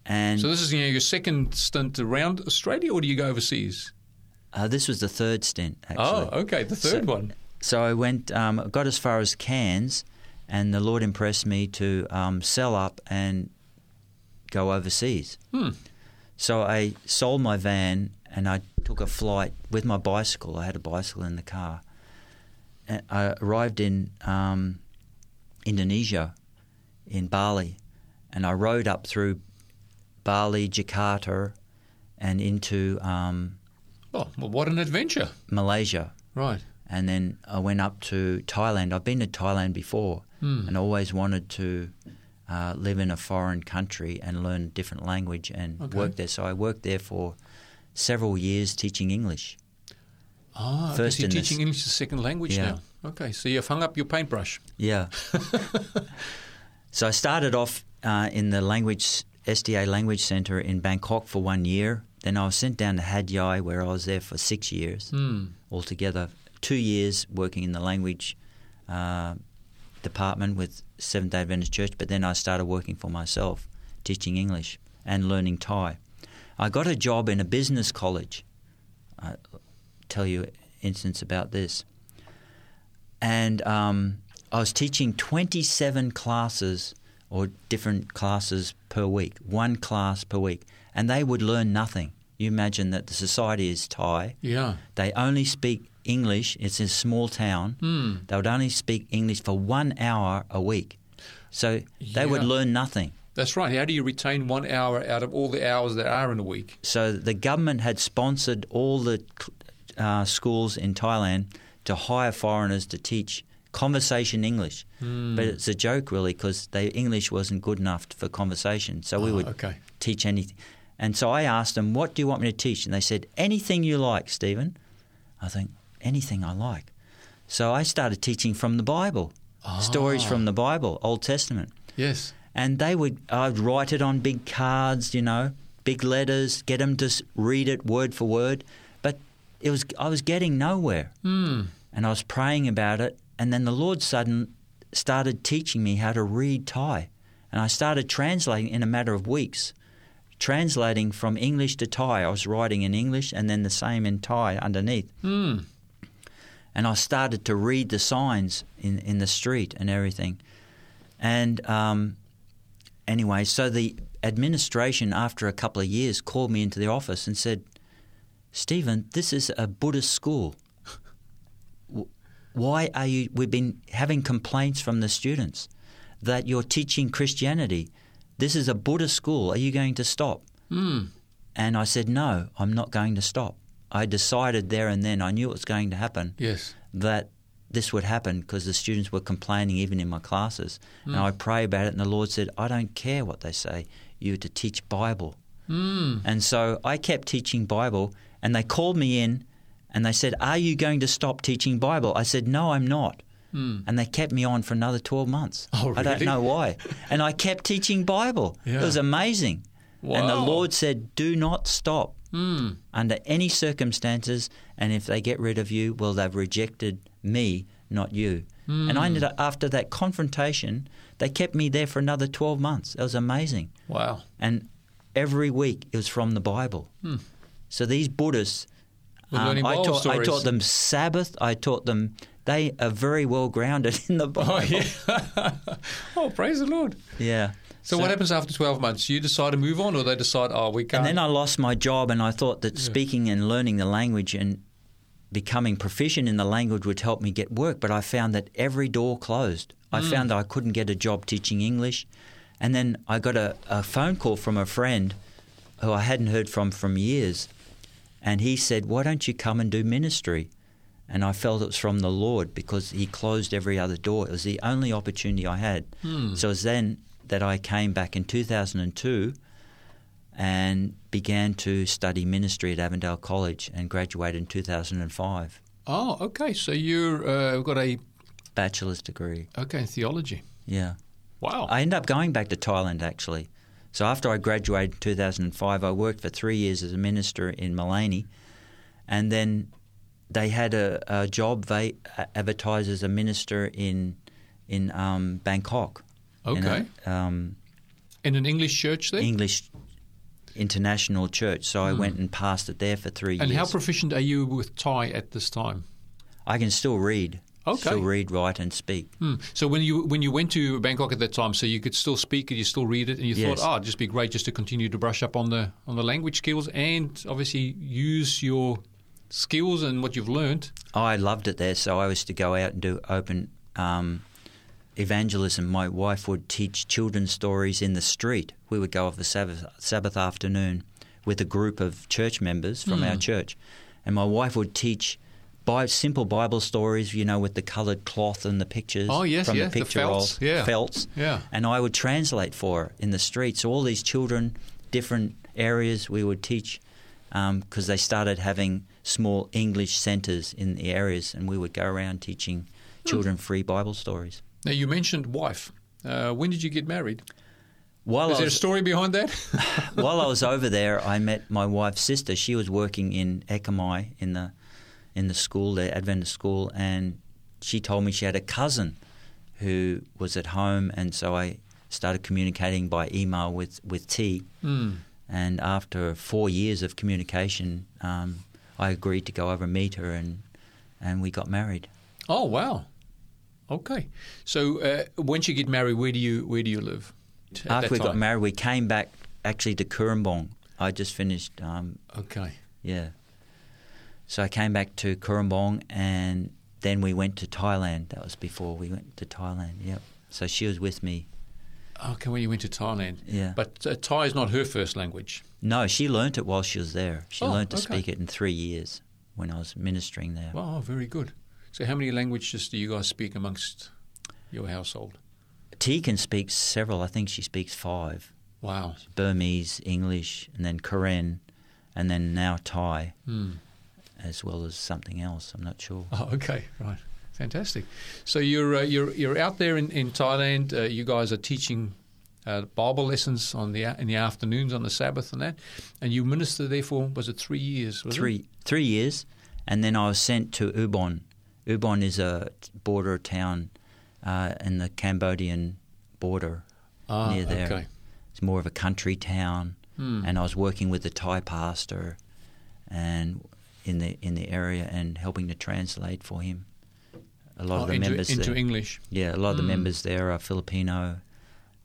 D: And
C: So this is you know, your second stint around Australia, or do you go overseas?
D: uh, this was the third stint, actually.
C: Oh, okay, the third
D: So-
C: one.
D: So I went, um, got as far as Cairns, and the Lord impressed me to um, sell up and go overseas.
C: Hmm.
D: So I sold my van and I took a flight with my bicycle. I had a bicycle in the car. And I arrived in um, Indonesia, in Bali, and I rode up through Bali, Jakarta, and into um,
C: Oh, well, what an adventure!
D: Malaysia.
C: Right.
D: and then I went up to Thailand. I've been to Thailand before,
C: Hmm.
D: and always wanted to uh, live in a foreign country and learn a different language and
C: Okay.
D: work there. So I worked there for several years teaching English.
C: Ah,
D: First
C: you're teaching English as a second language
D: Yeah.
C: now. Okay, so you've hung up your paintbrush.
D: Yeah. so I started off uh, in the language SDA Language Centre in Bangkok for one year. Then I was sent down to Had Yai, where I was there for six years
C: Hmm.
D: altogether. Two years working in the language uh, department with Seventh Day Adventist Church, but then I started working for myself, teaching English and learning Thai. I got a job in a business college. I'll tell you an instance about this. And um, I was teaching 27 classes or different classes per week, one class per week, and they would learn nothing. You imagine that the society is Thai.
C: Yeah.
D: They only speak English. It's a small town.
C: Hmm.
D: They would only speak English for one hour a week. So they would learn nothing.
C: That's right. How do you retain one hour out of all the hours there are in a week?
D: So the government had sponsored all the uh, schools in Thailand to hire foreigners to teach conversation English.
C: Hmm.
D: But it's a joke, really, because their English wasn't good enough for conversation. So we
C: Ah,
D: would
C: okay.
D: teach anything. And so I asked them, What do you want me to teach? And they said, Anything you like, Stephen. I think, Anything I like. So I started teaching from the Bible, stories from the Bible, Old Testament.
C: Yes.
D: And they would, I'd write it on big cards, you know, big letters, get them to read it word for word. But it was, I was getting nowhere.
C: Hmm.
D: And I was praying about it. And then the Lord sudden started teaching me how to read Thai. And I started translating in a matter of weeks. Translating from English to Thai. I was writing in English and then the same in Thai underneath.
C: Hmm.
D: And I started to read the signs in, in the street and everything. And um, anyway, so the administration, after a couple of years, called me into the office and said, Stephen, this is a Buddhist school. Why are you? We've been having complaints from the students that you're teaching Christianity. This is a Buddhist school. Are you going to stop?
C: Hmm.
D: And I said, No, I'm not going to stop. I decided there and then, I knew it was going to happen
C: Yes.
D: that this would happen because the students were complaining even in my classes. And I pray about it, and the Lord said, I don't care what they say. You're to teach Bible.
C: Hmm.
D: And so I kept teaching Bible, and they called me in and they said, Are you going to stop teaching Bible? I said, No, I'm not. And they kept me on for another 12 months.
C: Oh,
D: I don't know why. and I kept teaching Bible.
C: Yeah.
D: It was amazing. And the Lord said, Do not stop
C: Hmm.
D: under any circumstances, and if they get rid of you, well, they've rejected me, not you. And I ended up, after that confrontation, they kept me there for another 12 months. It was amazing.
C: Wow.
D: And every week it was from the Bible. So these Buddhists, um, I, taught, I taught them Sabbath, I taught them, they are very well grounded in the Bible.
C: Oh, yeah. oh, praise the Lord.
D: Yeah.
C: So, what happens after 12 months? You decide to move on, or they decide, oh, we can't?
D: And then I lost my job, and I thought that speaking and learning the language and becoming proficient in the language would help me get work. But I found that every door closed. I mm. found that I couldn't get a job teaching English. And then I got a, a phone call from a friend who I hadn't heard from from years. And he said, Why don't you come and do ministry? And I felt it was from the Lord because he closed every other door. It was the only opportunity I had. Hmm. So it was then that I came back in 2002 and began to study ministry at Avondale College and graduated in 2005.
C: Oh, okay. So you've uh, got a
D: Bachelor's degree.
C: okay theology.
D: Yeah.
C: Wow.
D: I ended up going back to Thailand actually So after I graduated in 2005, I worked for three years as a minister in Mullaney, and then they had a, a job va- advertised as a minister in in um, Bangkok. A,
C: Okay.
D: um,
C: In an English church there?
D: English International Church. So I went and pastored there for three
C: Hmm. and
D: years.
C: how proficient are you with Thai at this time?
D: I can still read.
C: Okay.
D: Still read, write, and speak.
C: Hmm. So when you when you went to Bangkok at that time, so you could still speak and you still read it, and you
D: Yes.
C: thought, oh, it'd just be great just to continue to brush up on the on the language skills and obviously use your skills and what you've learned.
D: I loved it there, so I was to go out and do open um, evangelism. My wife would teach children's stories in the street. We would go off the Sabbath, Sabbath afternoon with a group of church members from
C: Hmm.
D: our church, and my wife would teach. Bi- simple Bible stories, you know, with the coloured cloth and the pictures
C: Oh, yes,
D: from
C: yeah,
D: the
C: the
D: picture
C: felts,
D: roll,
C: yeah.
D: felts,
C: Yeah.
D: and I would translate for her in the streets. So all these children, different areas, we would teach because they started having small English centres in the areas, and we would go around teaching children free Bible stories.
C: Now you mentioned wife. Uh, when did you get married?
D: While
C: Is
D: I
C: there a story behind that?
D: while I was over there, I met my wife's sister. She was working in Ekamai in the in the school, the Adventist school, and she told me she had a cousin who was at home, and so I started communicating by email with with T.
C: Hmm.
D: And after four years of communication, um, I agreed to go over and meet her, and and we got married.
C: Oh wow. Okay. So uh, once you get married, where do you where do you live?
D: After we got married, we came back actually to Cooranbong. I just finished, um,
C: Okay.
D: yeah. So I came back to Cooranbong, and then we went to Thailand. That was before we went to Thailand. Yep. So she was with me.
C: Okay. When you went to Thailand.
D: Yeah.
C: But uh, Thai is not her first language.
D: No, she learnt it while she was there. She
C: Oh,
D: learnt to
C: okay.
D: speak it in three years when I was ministering there.
C: Wow. Very good. So how many languages do you guys speak amongst your household?
D: T can speak several. I think she speaks five.
C: Wow.
D: Burmese, English, and then Karen, and then now Thai,
C: Hmm.
D: as well as something else. I'm not sure.
C: Oh, okay, right, fantastic. So you're uh, you're you're out there in in Thailand. Uh, you guys are teaching uh, Bible lessons on the in the afternoons on the Sabbath and that, and you minister there for was it three years? Was It?
D: Three three years, and then I was sent to Ubon. Ubon is a border town uh, in the Cambodian border
C: Ah,
D: near there.
C: okay.
D: It's more of a country town,
C: Hmm.
D: and I was working with the Thai pastor, and in the in the area and helping to translate for him. A lot
C: Oh,
D: of the
C: into
D: members
C: into
D: there,
C: English.
D: yeah, a lot of the
C: Hmm.
D: members there are Filipino.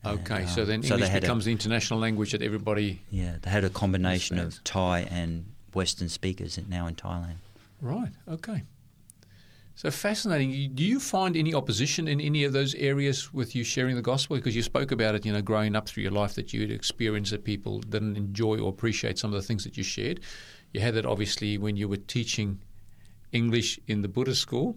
D: and,
C: Okay,
D: um,
C: so then
D: they
C: English
D: had a-
C: becomes the international language that everybody.
D: Yeah, they had a combination
C: Understands.
D: of Thai and Western speakers now in Thailand.
C: Right. Okay. So fascinating. Do you find any opposition in any of those areas with you sharing the gospel? Because you spoke about it, you know, growing up through your life that you'd experienced that people didn't enjoy or appreciate some of the things that you shared. You had that obviously when you were teaching English in the Buddhist school.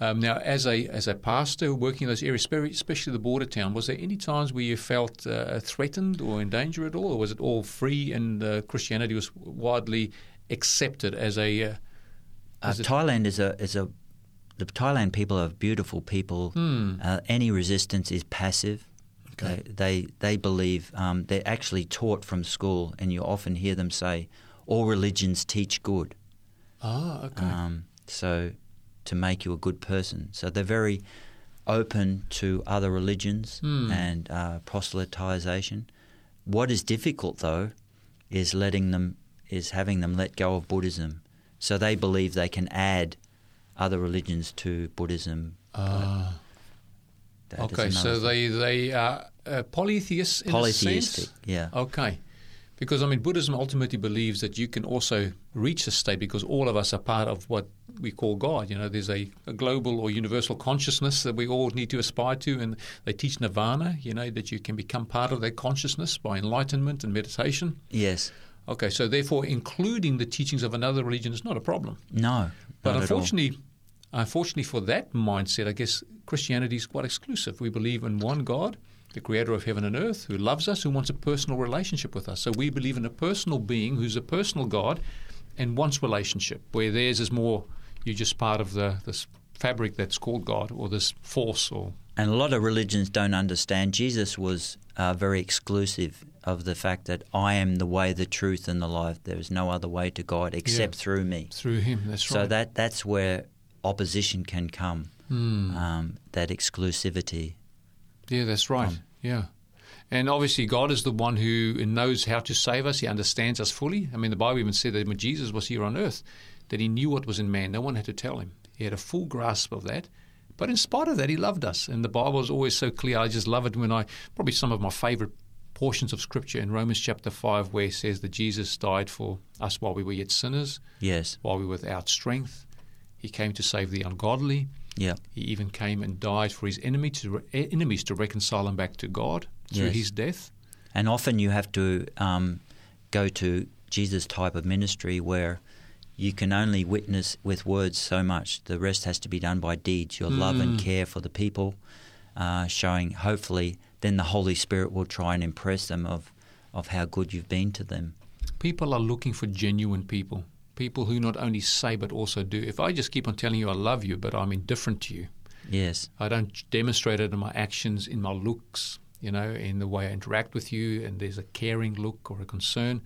C: Um, now, as a as a pastor working in those areas, especially the border town, was there any times where you felt uh, threatened or in danger at all, or was it all free and uh, Christianity was widely accepted as a uh,
D: Uh, Thailand is a is a the Thailand people are beautiful people.
C: Hmm.
D: Uh, any resistance is passive.
C: Okay.
D: They they, they believe um, they're actually taught from school, and you often hear them say, "All religions teach good."
C: Ah, okay.
D: Um, so to make you a good person. So they're very open to other religions
C: Hmm.
D: and uh, proselytization. What is difficult though is letting them is having them let go of Buddhism. So they believe they can add other religions to Buddhism. Is
C: okay. So they they are uh, polytheists in a
D: polytheistic.
C: sense.
D: Yeah.
C: Okay. Because I mean, Buddhism ultimately believes that you can also reach a state because all of us are part of what we call God. You know, there's a, a global or universal consciousness that we all need to aspire to, and they teach nirvana. You know, that you can become part of that consciousness by enlightenment and meditation.
D: Yes.
C: Okay, so therefore, including the teachings of another religion is not a problem.
D: No.
C: But unfortunately, unfortunately for that mindset, I guess Christianity is quite exclusive. We believe in one God, the creator of heaven and earth, who loves us, who wants a personal relationship with us. So we believe in a personal being who's a personal God and wants relationship, where theirs is more you're just part of the this fabric that's called God or this force or
D: And a lot of religions don't understand. Jesus was uh, very exclusive. Of the fact that I am the way, the truth, and the life. There is no other way to God except through me.
C: Through him, that's
D: So
C: right.
D: that that's where opposition can come.
C: Hmm.
D: Um, that exclusivity.
C: Yeah, that's right.
D: Um,
C: yeah. And obviously, God is the one who knows how to save us. He understands us fully. I mean, the Bible even said that when Jesus was here on earth, that he knew what was in man. No one had to tell him. He had a full grasp of that. But in spite of that, he loved us. And the Bible is always so clear. I just love it when I, probably some of my favorite portions of Scripture in Romans chapter 5, where it says that Jesus died for us while we were yet sinners,
D: Yes.
C: while we were without strength. He came to save the ungodly.
D: Yeah.
C: He even came and died for his enemy to, enemies to reconcile them back to God through
D: Yes.
C: his death.
D: And often you have to um, go to Jesus' type of ministry where you can only witness with words so much. The rest has to be done by deeds. Your love and care for the people, uh, showing hopefully then the Holy Spirit will try and impress them of, of how good you've been to them.
C: People are looking for genuine people, people who not only say but also do. If I just keep on telling you I love you, but I'm indifferent to you,
D: Yes.
C: I don't demonstrate it in my actions, in my looks, you know, in the way I interact with you, and there's a caring look or a concern,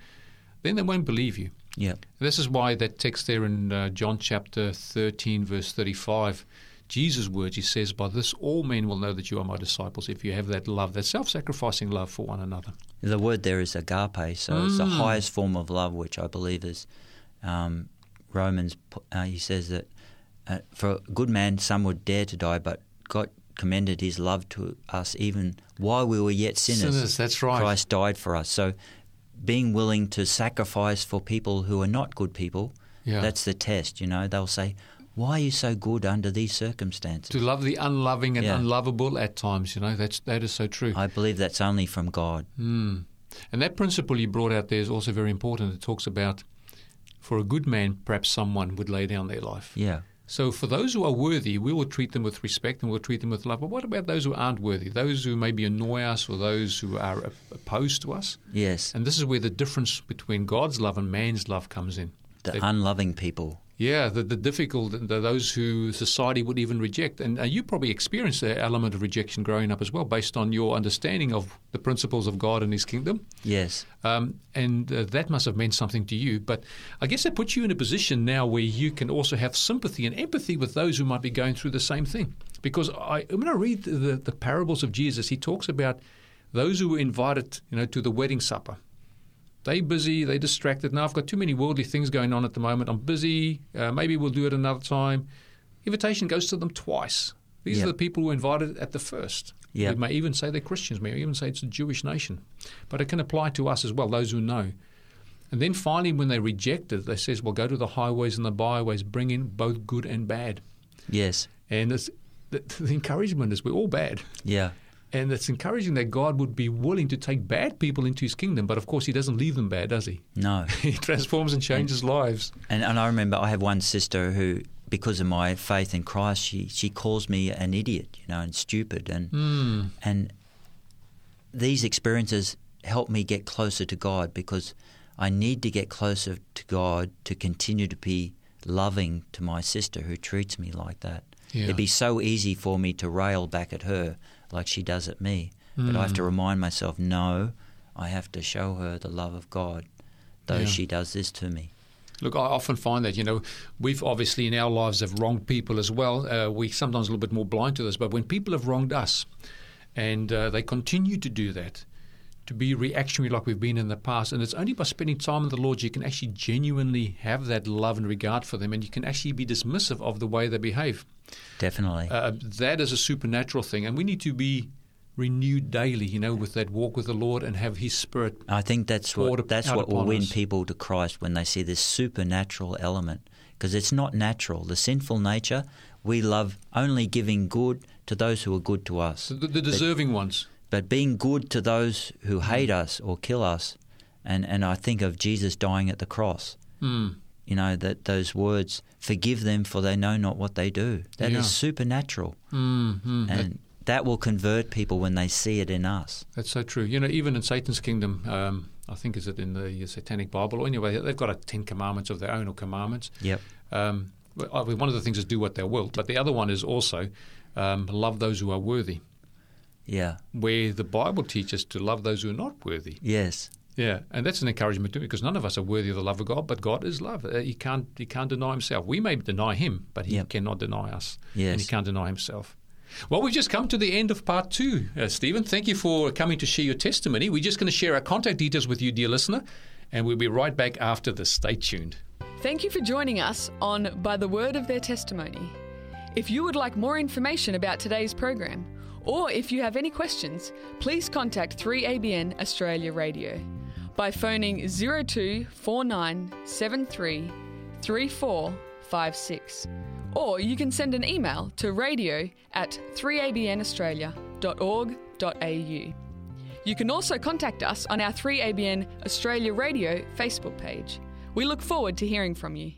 C: then they won't believe you.
D: Yeah.
C: This is why that text there in uh, John chapter 13, verse 35, Jesus' words, he says, By this all men will know that you are my disciples if you have that love, that self sacrificing love for one another.
D: The word there is agape, so it's the
C: Mm.
D: highest form of love, which I believe is um, Romans. Uh, he says that uh, for a good man, some would dare to die, but God commended His love to us even while we were yet sinners.
C: Sinners, that's right.
D: Christ died for us. So, being willing to sacrifice for people who are not good people,
C: Yeah.
D: that's the test. You know, they'll say, "Why are you so good under these circumstances?"
C: to love the unloving and
D: Yeah.
C: unlovable at times, you know, that's, that is so true.
D: I believe that's only from God.
C: Mm. And that principle you brought out there is also very important. It talks about for a good man, perhaps someone would lay down their life.
D: Yeah.
C: So for those who are worthy, we will treat them with respect and we'll treat them with love. But what about those who aren't worthy? Those who maybe annoy us or those who are opposed to us?
D: Yes.
C: And this is where the difference between God's love and man's love comes in.
D: The unloving people.
C: Yeah, the, the difficult, the, those who society would even reject. And uh, you probably experienced that element of rejection growing up as well, based on your understanding of the principles of God and His kingdom.
D: Yes.
C: Um, and uh, that must have meant something to you. But I guess that puts you in a position now where you can also have sympathy and empathy with those who might be going through the same thing. Because I, when I read the, the parables of Jesus, he talks about those who were invited, you know, to the wedding supper. They busy, they distracted. Now I've got too many worldly things going on at the moment. I'm busy. Uh, maybe we'll do it another time. Invitation goes to them twice. These
D: Yep.
C: are the people who were invited at the first.
D: Yep.
C: We may even say they're Christians. May even say it's a Jewish nation. But it can apply to us as well, those who know. And then finally, when they reject it, they says, well, go to the highways and the byways, bring in both good and bad.
D: Yes.
C: And it's, the, the encouragement is we're all bad.
D: Yeah.
C: And it's encouraging that God would be willing to take bad people into his kingdom. But of course, he doesn't leave them bad, does he?
D: No.
C: He transforms and changes lives.
D: And, and I remember I have one sister who, because of my faith in Christ, she, she calls me an idiot, you know, and stupid. And,
C: Mm.
D: and these experiences help me get closer to God because I need to get closer to God to continue to be loving to my sister who treats me like that.
C: Yeah.
D: It'd be so easy for me to rail back at her like she does at me. But I have
C: Mm.
D: to remind myself, no, I have to show her the love of God, though
C: Yeah.
D: she does this to me.
C: Look, I often find that, you know, we've obviously in our lives have wronged people as well. Uh, we sometimes a little bit more blind to this, but when people have wronged us and uh, they continue to do that, to be reactionary like we've been in the past, and it's only by spending time with the Lord you can actually genuinely have that love and regard for them, and you can actually be dismissive of the way they behave.
D: Definitely.
C: Uh, that is a supernatural thing, and we need to be renewed daily, you know, with that walk with the Lord and have His Spirit.
D: I think that's what that's what will win
C: us.
D: people to Christ when they see this supernatural element because it's not natural. The sinful nature, we love only giving good to those who are good to us.
C: The, the deserving ones.
D: But being good to those who hate us or kill us, and, and I think of Jesus dying at the cross.
C: Mm.
D: You know, that those words, forgive them for they know not what they do. That is
C: Yeah.
D: supernatural.
C: Mm, mm. That-
D: And that will convert people when they see it in us.
C: That's so true. You know, even in Satan's kingdom, um, I think is it in the Satanic Bible. Or anyway, they've got a Ten Commandments of their own or commandments.
D: Yep.
C: Um, one of the things is do what they will, but the other one is also um, love those who are worthy.
D: Yeah.
C: where the Bible teaches to love those who are not worthy.
D: Yes.
C: Yeah, and that's an encouragement to me because none of us are worthy of the love of God, but God is love. Uh, he can't he can't deny himself. We may deny him, but he
D: Yep.
C: cannot deny us,
D: Yes.
C: and he can't deny himself. Well, we've just come to the end of part two, uh, Stephen. Thank you for coming to share your testimony. We're just going to share our contact details with you, dear listener, and we'll be right back after this. Stay tuned.
B: Thank you for joining us on By the Word of Their Testimony. If you would like more information about today's program, or if you have any questions, please contact 3ABN Australia Radio by phoning 024973 3456. Or you can send an email to radio at 3abnaustralia.org.au. You can also contact us on our 3ABN Australia Radio Facebook page. We look forward to hearing from you.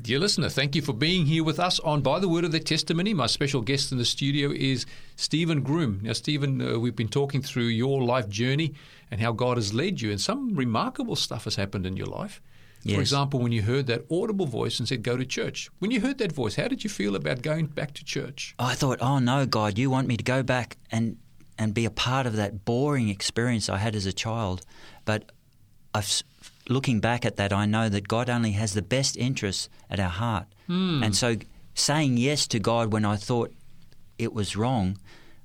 C: Dear listener, thank you for being here with us on By the Word of Their Testimony. My special guest in the studio is Stephen Groom. Now, Stephen, uh, we've been talking through your life journey and how God has led you, and some remarkable stuff has happened in your life. For example, when you heard that audible voice and said, Go to church. When you heard that voice, how did you feel about going back to church?
D: I thought, oh no, God, you want me to go back and and be a part of that boring experience I had as a child. But I've, looking back at that, I know that God only has the best interests at our heart. Hmm. And so saying yes to God when I thought it was wrong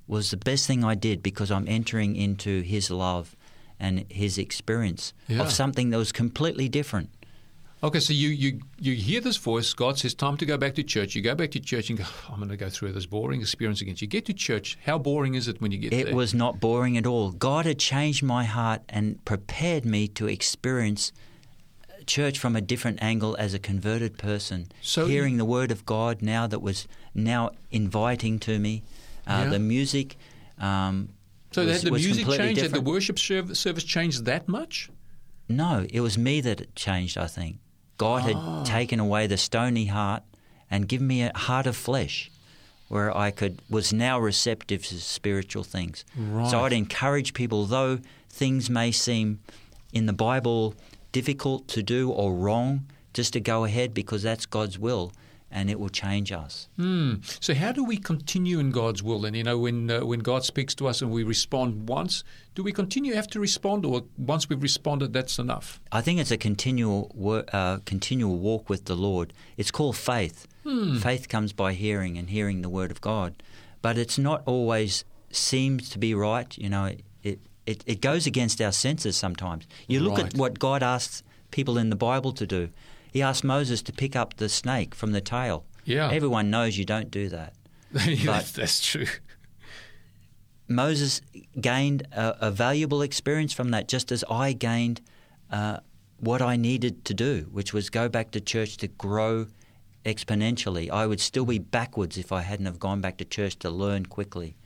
D: was the best thing I did because I'm entering into His love and His experience
C: Yeah.
D: of something that was completely different.
C: Okay, so you, you, you hear this voice. God says, Time to go back to church. You go back to church and go, I'm going to go through this boring experience again. You get to church. How boring is it when you get
D: It
C: there?
D: It was not boring at all. God had changed my heart and prepared me to experience church from a different angle as a converted person.
C: So
D: Hearing the word of God now that was now inviting to me, uh,
C: Yeah.
D: the music. Um,
C: So
D: was,
C: the music changed? Had the worship service changed that much?
D: No, it was me that it changed, I think. God
C: Ah.
D: had taken away the stony heart and given me a heart of flesh where I could was now receptive to spiritual things.
C: Right.
D: So I'd encourage people though things may seem in the Bible difficult to do or wrong, just to go ahead because that's God's will and it will change us.
C: Hmm. So how do we continue in God's will? And you know, when uh, when God speaks to us and we respond once, do we continue have to respond, or once we've responded, that's enough?
D: I think it's a continual uh, continual walk with the Lord. It's called faith. Faith comes by hearing and hearing the word of God, but it's not always seems to be right. You know, it it, it goes against our senses sometimes. You look
C: Right.
D: at what God asks people in the Bible to do. He asked Moses to pick up the snake from the tail.
C: Yeah.
D: Everyone knows you don't do that.
C: that's, that's true.
D: Moses gained a, a valuable experience from that, just as I gained uh, what I needed to do, which was go back to church to grow exponentially. I would still be backwards if I hadn't have gone back to church to learn quickly.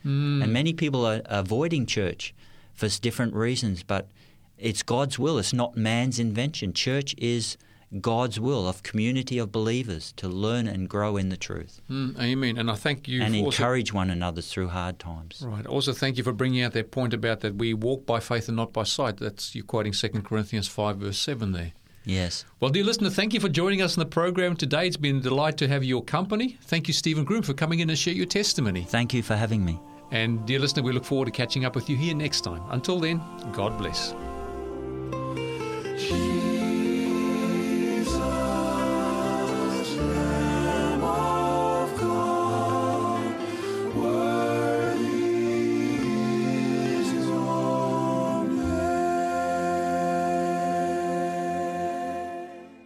D: And many people are avoiding church for different reasons, but it's God's will. It's not man's invention. Church is God's will of community of believers to learn and grow in the truth
C: Mm, amen. And I thank you
D: and
C: for also,
D: encourage one another through hard times.
C: Right. Also, thank you for bringing out that point about that we walk by faith and not by sight. That's you quoting Second Corinthians five verse seven there.
D: Yes.
C: Well, dear listener, thank you for joining us in the program today. It's been a delight to have your company. Thank you, Stephen Groom, for coming in and share your testimony.
D: Thank you for having me.
C: And dear listener, we look forward to catching up with you here next time. Until then, God bless.